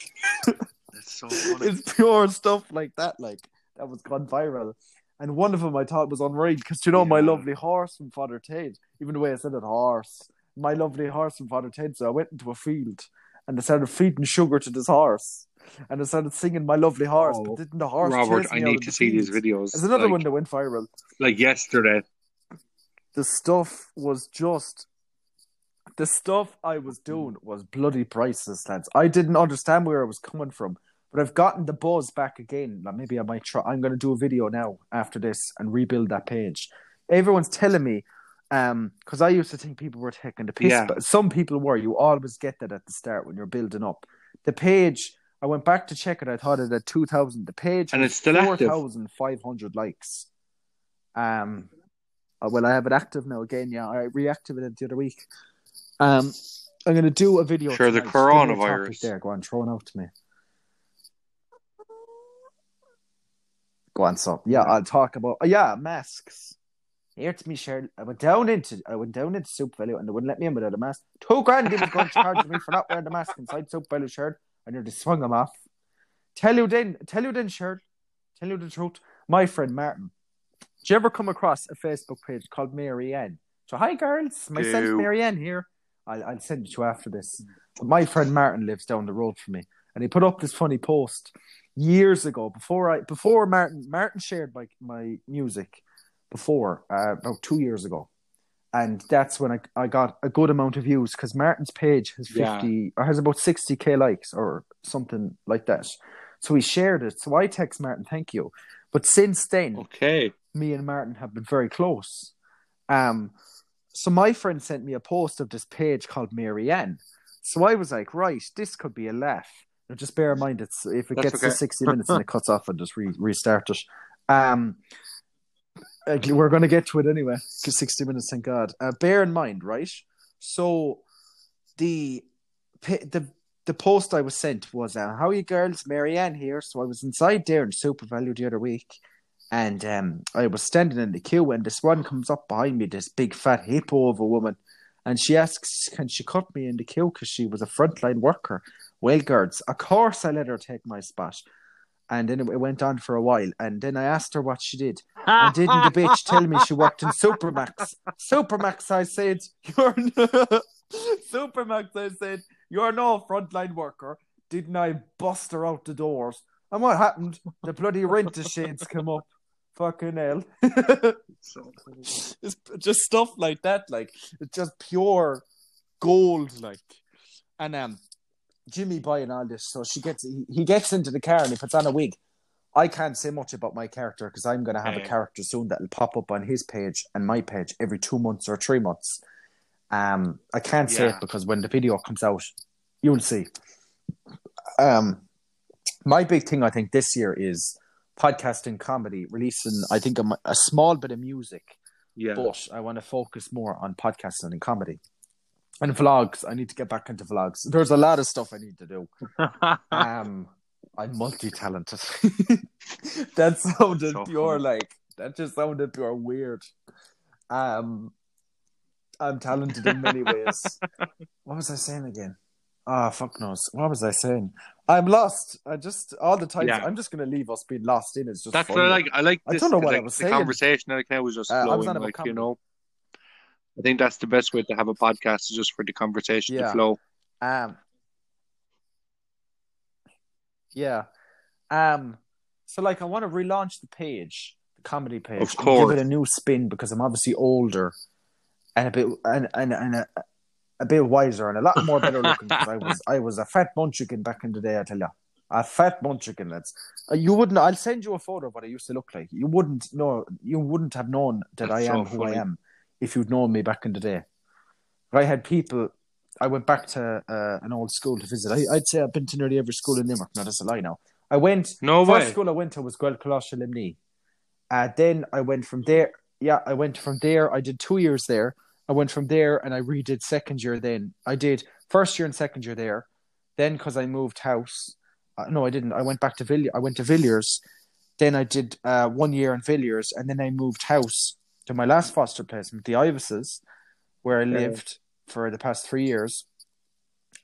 (laughs) That's so funny. It's pure stuff like that, like that was gone viral. And one of them I thought was unreal because you know my lovely horse from Father Ted, even the way I said it, horse. My lovely horse from Father Ted. So I went into a field and I started feeding sugar to this horse. And I started singing my lovely horse, Oh, but didn't the horse Robert, I need to see these videos. There's another like, one that went viral. like yesterday. the stuff was just the stuff I was doing was bloody priceless, lads. I didn't understand where I was coming from, but I've gotten the buzz back again. Now, maybe I might try. I'm going to do a video now after this and rebuild that page. Everyone's telling me, um, because I used to think people were taking the piss, Yeah. but some people were. You always get that at the start when you're building up. The page, I went back to check it. I thought it had two thousand. The page And it's still active. four thousand five hundred likes. Um, uh, well, I have it active now again. Yeah, I reactivated it the other week. Um, I'm going to do a video. Sure, the tonight. Give me a topic coronavirus. There, go on, throw it out to me. Go on, so yeah, I'll talk about. Oh, yeah, masks. Here to me, Cheryl. I went down into I went down into SuperValu and they wouldn't let me in without a mask. Two grand they was going to charge me for not wearing the mask inside SuperValu shirt. I nearly swung them off. Tell you then, tell you then, Cheryl. Tell you the truth. My friend Martin. Did you ever come across a Facebook page called Mary Ann? So hi girls, myself Do. Mary Ann here. I'll, I'll send it to you after this. But my friend Martin lives down the road from me, and he put up this funny post years ago before I before Martin Martin shared my my music before uh, about two years ago, and that's when I I got a good amount of views because Martin's page has Yeah. fifty or has about sixty k likes or something like that. So he shared it. So I text Martin, thank you. But since then, Okay. me and Martin have been very close. Um, so my friend sent me a post of this page called Mary Ann. So I was like, right, this could be a laugh. Now just bear in mind, it's if it That's gets okay. to sixty minutes and it cuts off, and just re- restart it. Um, we're going to get to it anyway. 'cause Sixty minutes, thank God. Uh, bear in mind, right? So the the the post I was sent was, uh, "How are you girls? Marianne here." So I was inside there in SuperValu the other week, and um, I was standing in the queue, and this one comes up behind me, this big fat hippo of a woman, and she asks, "Can she cut me in the queue?" Because she was a frontline worker. Well, girls, of course I let her take my spot. And then it went on for a while, and then I asked her what she did, and didn't the (laughs) bitch tell me she worked in Supermac's? Supermac's, I said, you're no... (laughs) Supermac's, I said, you're no frontline worker. Didn't I bust her out the doors? And what happened? The bloody renter shades come up. Fucking hell. So it's just stuff like that, like it's just pure gold, like. And um, Jimmy buying all this, so she gets he, he gets into the car and he puts on a wig. I can't say much about my character because I'm going to have a character soon that'll pop up on his page and my page every two months or three months. Um, I can't say Yeah. it because when the video comes out, you'll see. Um, my big thing I think this year is podcasting comedy, releasing I think a small bit of music Yeah. but I want to focus more on podcasting and comedy and vlogs. I need to get back into vlogs. There's a lot of stuff I need to do. (laughs) Um, I'm multi-talented. (laughs) that sounded So pure funny. like that. Just sounded pure weird. Um, I'm talented in many ways. (laughs) what was I saying again? Ah, fuck knows. What was I saying? I'm lost. I just all the time. Yeah. I'm just gonna leave us being lost in. It's just That's funny. what I like. I like I don't know what I like, was the saying. conversation like now was just Uh, I flowing. Like you know, I think that's the best way to have a podcast is just for the conversation Yeah. to flow. Um. Yeah. Um. So, like, I want to relaunch the page, the comedy page, Of course. give it a new spin because I'm obviously older and a bit and and and uh, a bit wiser and a lot more better looking. I was I was a fat munchkin back in the day. I tell you, a fat munchkin. Lads, Uh, you wouldn't. I'll send you a photo of what I used to look like. You wouldn't know. You wouldn't have known that That's I so am who I am if you'd known me back in the day. I had people. I went back to uh, an old school to visit. I, I'd say I've been to nearly every school in Limerick. No, that's a lie. Now I went. No First way. school I went to was Gaelcholáiste Luimnigh. Uh, then I went from there. Yeah, I went from there. I did two years there. I went from there and I redid second year. Then I did first year and second year there. Then because I moved house, uh, no, I didn't. I went back to Villiers. I went to Villiers. Then I did uh, one year in Villiers, and then I moved house to my last foster placement, the Ivises, where I Yeah. lived for the past three years.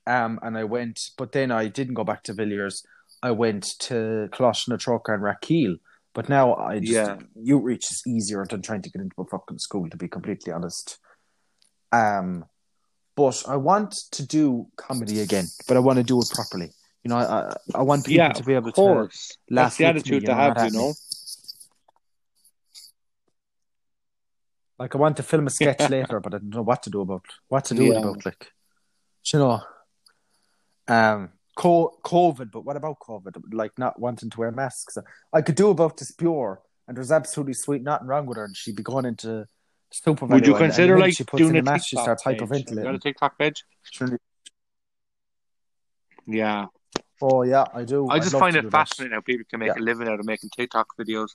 Um, and I went, but then I didn't go back to Villiers. I went to Coláiste Trócaire and Rathkeale. But now I just Yeah. outreach is easier than trying to get into a fucking school, to be completely honest. Um, but I want to do comedy again, but I want to do it properly. You know, I I, I want people Yeah, to be able course. to laugh That's the attitude to have, you know. Like I want to film a sketch later, but I don't know what to do about what to do Yeah. about. Like, you know, um, co- COVID. But what about COVID? Like not wanting to wear masks. I could do about this pure, and there's absolutely sweet nothing wrong with her, and she'd be going into super. Would you value, and- consider and like she puts doing in a the mask, she starts page? You got a. TikTok page? Yeah. Oh yeah, I do. I I'd just find it do that. fascinating how people can make Yeah. a living out of making TikTok videos.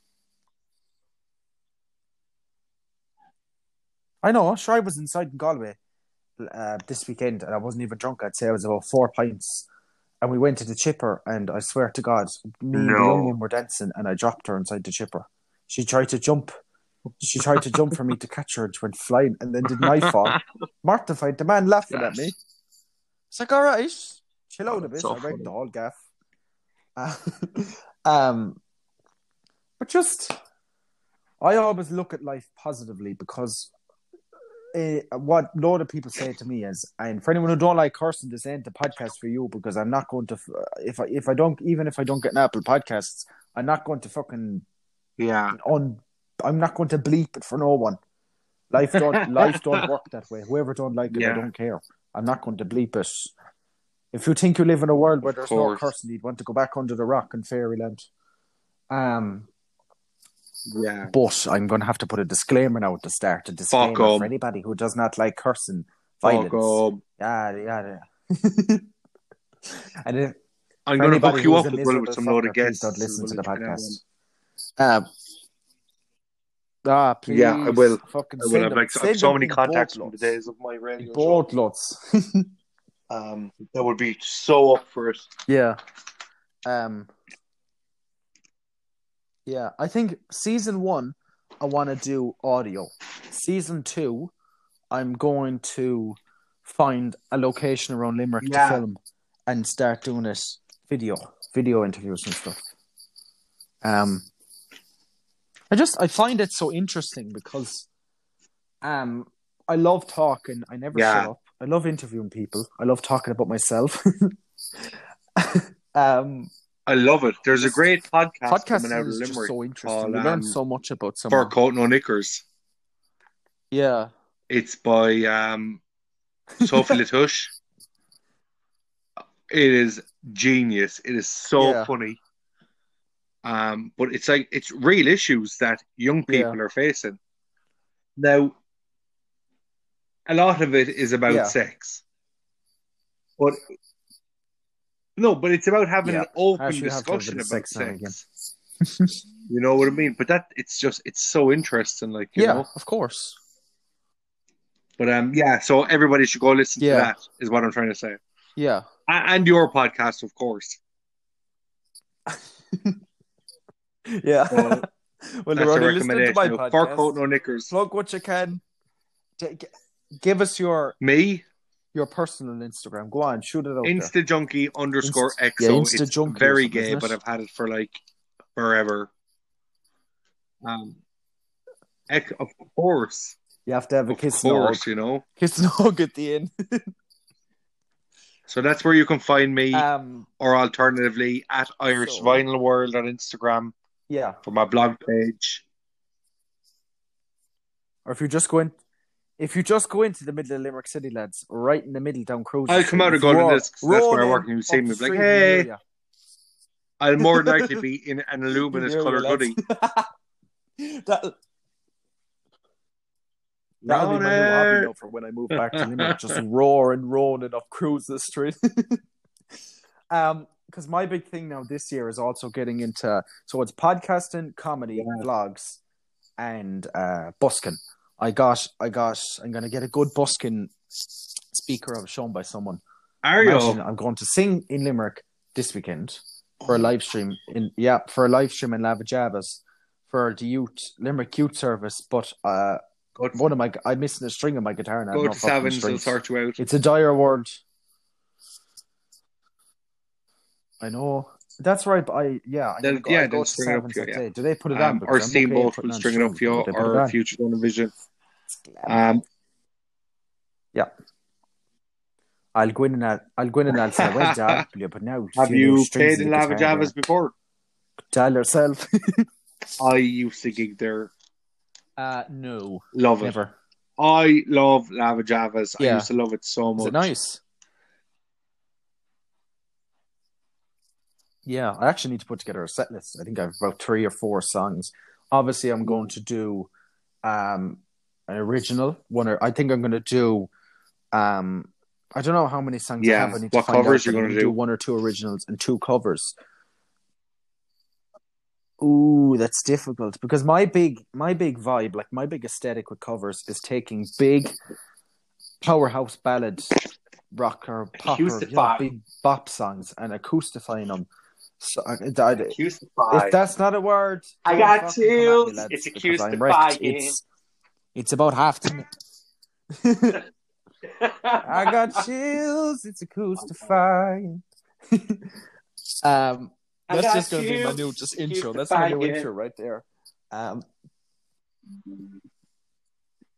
I know. Sure, I was inside in Galway uh, this weekend, and I wasn't even drunk. I'd say I was about four pints, and we went to the chipper. And I swear to God, me and the young one were dancing, and I dropped her inside the chipper. She tried to jump. She tried to jump for me to catch her, and she went flying. And then didn't I fall? (laughs) Mortified. The man laughing at me. It's like, all right, chill out a bit. So I funny. the whole gaff. Uh, (laughs) um, but just, I always look at life positively because uh, what a lot of people say to me is, and for anyone who don't like cursing, this ain't the podcast for you because I'm not going to, if I if I don't even if I don't get an Apple Podcasts, I'm not going to fucking Yeah. on, I'm not going to bleep it for no one. Life don't (laughs) life don't work that way. Whoever don't like it, I don't care. I'm not going to bleep it. If you think you live in a world where Of there's no cursing, you'd want to go back under the rock in fairyland. Um, Yeah. but I'm going to have to put a disclaimer now at the start. A disclaimer Fuck for anybody who does not like cursing, Fuck violence. up. Yeah, yeah, yeah. (laughs) and if, I'm going to hook you up as well with some load of guests. don't listen to the We'll let you know. podcast. Um, ah, please. Yeah, I will. Fucking I will them- like, send so many contacts from the days of my radio show. Boatloads. (laughs) Um, that would be so up for it. Yeah. Um. Yeah, I think season one, I want to do audio. Season two, I'm going to find a location around Limerick Yeah. to film and start doing it video, video interviews and stuff. Um, I just I find it so interesting because, um, I love talking. I never Yeah. shut up. I love interviewing people. I love talking about myself. (laughs) um, I love it. There's a great podcast podcasting coming out of Limerick so interesting. called, you learn um, so much about for someone. Coat No Knickers. Yeah, It's by um, Sophie (laughs) Latouche. It is genius. It is so Yeah. funny. Um, but it's like it's real issues that young people are facing. Now, a lot of it is about Yeah. sex, but no, but it's about having Yeah. an open Actually, you have to have a discussion about sex sex. (laughs) (laughs) you know what I mean? But that it's just it's so interesting, like you yeah, know. of course. But um, yeah. So everybody should go listen Yeah. to that. Is what I'm trying to say. Yeah, and your podcast, of course. (laughs) yeah. Well, well, That's already listening to my Now, Fur coat, no knickers. Plug what you can. Give us your Me, your personal Instagram. Go on, shoot it out there. Insta Junkie underscore Inst- XO. yeah, Insta it's Junkie very gay, but? I've had it for like forever. Um, ec- of course, You have to have a of kiss and a hug. course, you know. Kiss and hug at the end. (laughs) So that's where you can find me, um, or alternatively at Irish so- Vinyl World on Instagram yeah. for my blog page. Or if you just go in, If you just go into the middle of Limerick City, lads, right in the middle down Cruise. I'll come out and go to this. 'cause That's where I work, and you see me be like, "Hey." I'll more likely (laughs) be in an luminous coloured hoodie. (laughs) that, That'll be my new hobby now for when I move back to Limerick, just (laughs) roar and roaring up Cruises Street. um, because my big thing now this year is also getting into so it's podcasting, comedy, Yeah. vlogs, and uh busking. I got I got I'm gonna get a good busking speaker I was shown by someone. Are I'm, you? I'm going to sing in Limerick this weekend for a live stream in yeah, for a live stream in Lava Javas for the youth Limerick Youth Service, but uh to, one of my I'm missing a string of my guitar now. go to Sevens, they'll sort you out. It's a dire world. I know. That's right. But I yeah. They'll- go, yeah, I'll go they'll to string it up for you, yeah. Do they put it on? Um, Because or Steamboat will string it up for you, strings, but they or. Future Vision. Um, yeah. I'll go in and I'll, I'll go in and I'll say, well, Dad, yeah, but now have you new played in the Lava Javas before? there. Tell yourself. (laughs) I used to gig there. uh, no, Love it. I love Lava Javas. I used to love it so Is much. it nice? Yeah, I actually need to put together a set list. I think I have about three or four songs. Obviously, I'm going to do um an original one. Or I think I'm going to do um I don't know how many songs Yeah, I have. I what to covers you're gonna gonna do? One or two originals and two covers. Ooh, that's difficult because my big my big vibe, like my big aesthetic with covers, is taking big powerhouse ballad rock or pop or you know, big bop songs and acoustifying them. So, I, I, Acoustify. if that's not a word, I got fucking come at me, chills. It's acoustifying. It's it's about half time. (laughs) (laughs) I got chills. It's acoustifying. (laughs) um, I that's just gonna be my new just intro. That's my new intro right there. Um,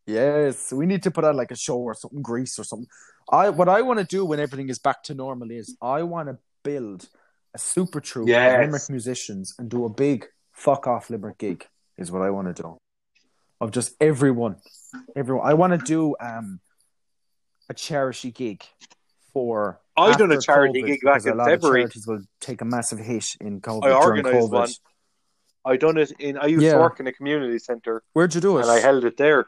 yes, we need to put on like a show or something, Grease or something. I what I want to do when everything is back to normal is I want to build a super troupe Yes. of Limerick musicians and do a big fuck off Limerick gig. Is what I want to do. Of just everyone, everyone. I want to do um a charity gig for. I done a charity COVID, gig back in February. charities will take a massive hit in COVID I organised one. I done it in. I used Yeah. to work in a community centre, Where'd you do it? and I held it there.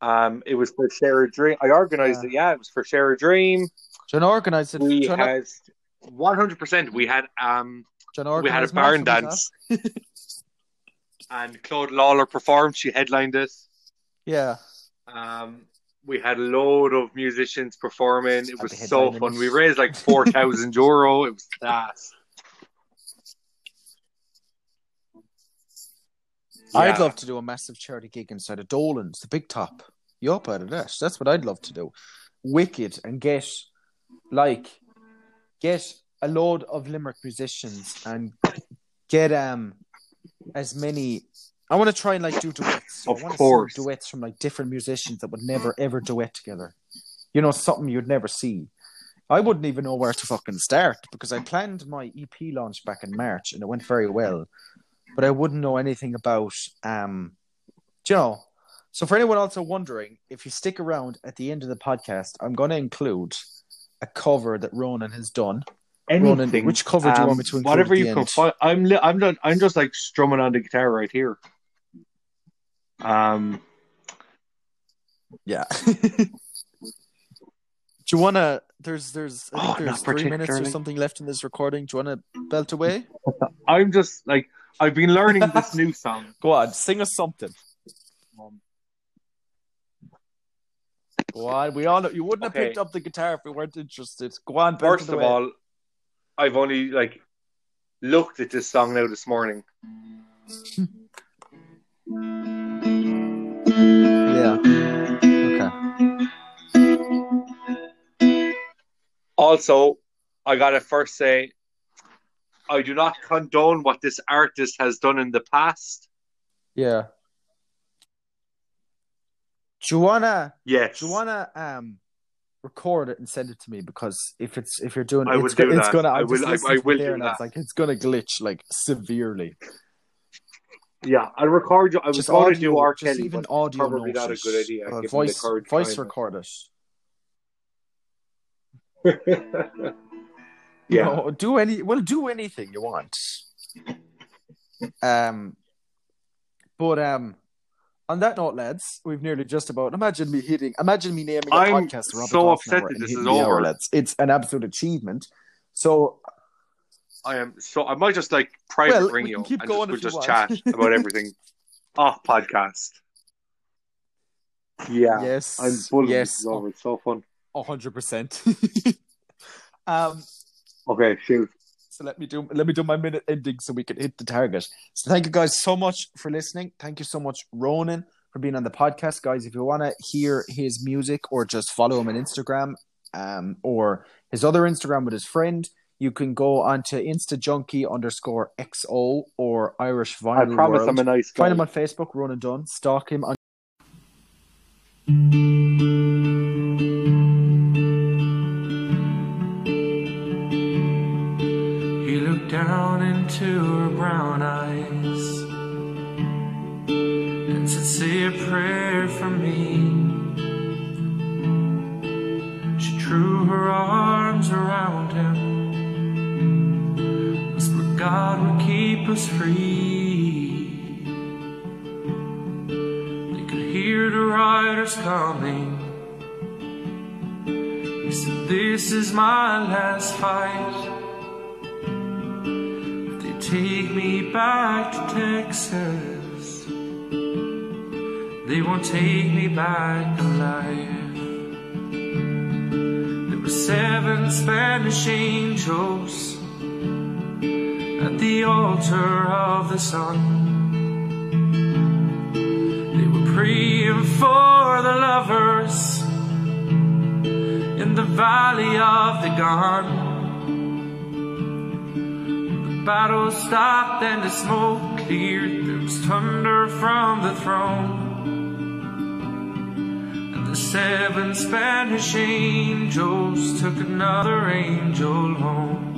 Um, it was for Share a Dream. I organised Yeah. it. Yeah, it was for Share a Dream. John organised it. We had one hundred percent. We had um, John we had a barn mine for me, dance, (laughs) and Clodagh Lawlor performed. She headlined it. Yeah. Um, we had a load of musicians performing. It was so fun. We raised like four thousand (laughs) euro. It was class. I'd love to do a massive charity gig inside of Dolan's, the big top. You up out of that? That's what I'd love to do. Wicked and get like get a load of Limerick musicians and get um as many. I want to try and like do duets. Of I want course. to see duets from like different musicians that would never ever duet together. You know, something you'd never see. I wouldn't even know where to fucking start because I planned my EP launch back in March and it went very well, but I wouldn't know anything about um, do you know. So for anyone also wondering, if you stick around at the end of the podcast, I'm going to include a cover that Ronan has done. Ronan, Anything. which cover do you want me to include? Whatever you can find. I'm li- I'm not, I'm just like strumming on the guitar right here. Um, Yeah. (laughs) do you want to? There's there's I Oh, think there's three minutes or something left in this recording. Do you want to belt away? (laughs) I'm just like I've been learning this (laughs) new song. Go on, sing us something. Um, Go on. We all know you wouldn't Okay. have picked up the guitar if we weren't interested. Go on, First of all, I've only like looked at this song now this morning. yeah. Okay. Also, I gotta first say, I do not condone what this artist has done in the past. Yeah. Do you wanna Yes, do you wanna um record it and send it to me? Because if it's if you're doing I it's, do it's that. gonna I I'm will- I- I will do and it's that. like it's gonna glitch like severely. Yeah, I'll record you. I was Just going to do R. just Kelly, even audio probably not a good idea. Uh, voice, voice record it. (laughs) yeah. No, do any. Well, do anything you want. Um, but um, on that note, lads, we've nearly just about. Imagine me hitting. Imagine me naming a I'm podcast. Robert so upset that this is the hour, over. lads. It's an absolute achievement. So I am so I might just like private Well, ring we you can keep and going just, we'll if just you chat about everything (laughs) off podcast. Yeah, yes, I'm full yes, this is over. It's so fun. a hundred percent. (laughs) Um, Okay, shoot. So let me do let me do my minute ending so we can hit the target. So thank you guys so much for listening. Thank you so much, Ronan, for being on the podcast, guys. If you want to hear his music or just follow him on Instagram, um, or his other Instagram with his friend, you can go onto InstaJunkie underscore XO or Irish I promise World. I'm a nice guy. Find him on Facebook, Ronan Dunne. Stalk him on. Us free. They could hear the riders coming. He said, This is my last fight. If they take me back to Texas, they won't take me back alive. There were seven Spanish angels the altar of the sun. They were praying for the lovers in the valley of the gone. The battle stopped and the smoke cleared. There was thunder from the throne. And the seven Spanish angels took another angel home.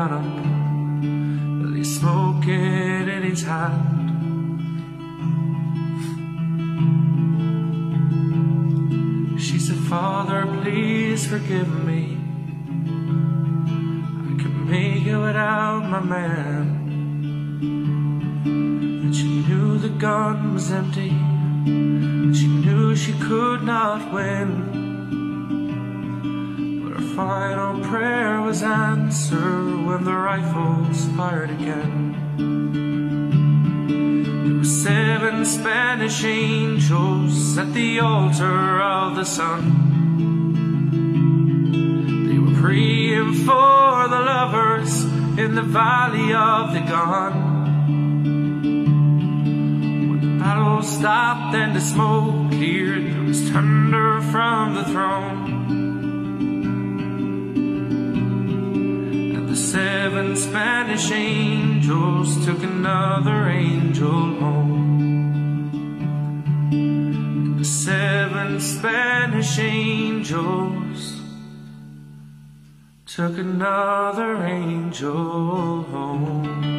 Up. He's smoking in his hand. She said, Father, please forgive me. I could make it without my man. And she knew the gun was empty. And she knew she could not win. But her final prayer was answered when the rifles fired again. There were seven Spanish angels at the altar of the sun. They were praying for the lovers in the valley of the gun. When the battle stopped and the smoke cleared, there was thunder from the throne. Seven Spanish angels took another angel home. Seven Spanish angels took another angel home.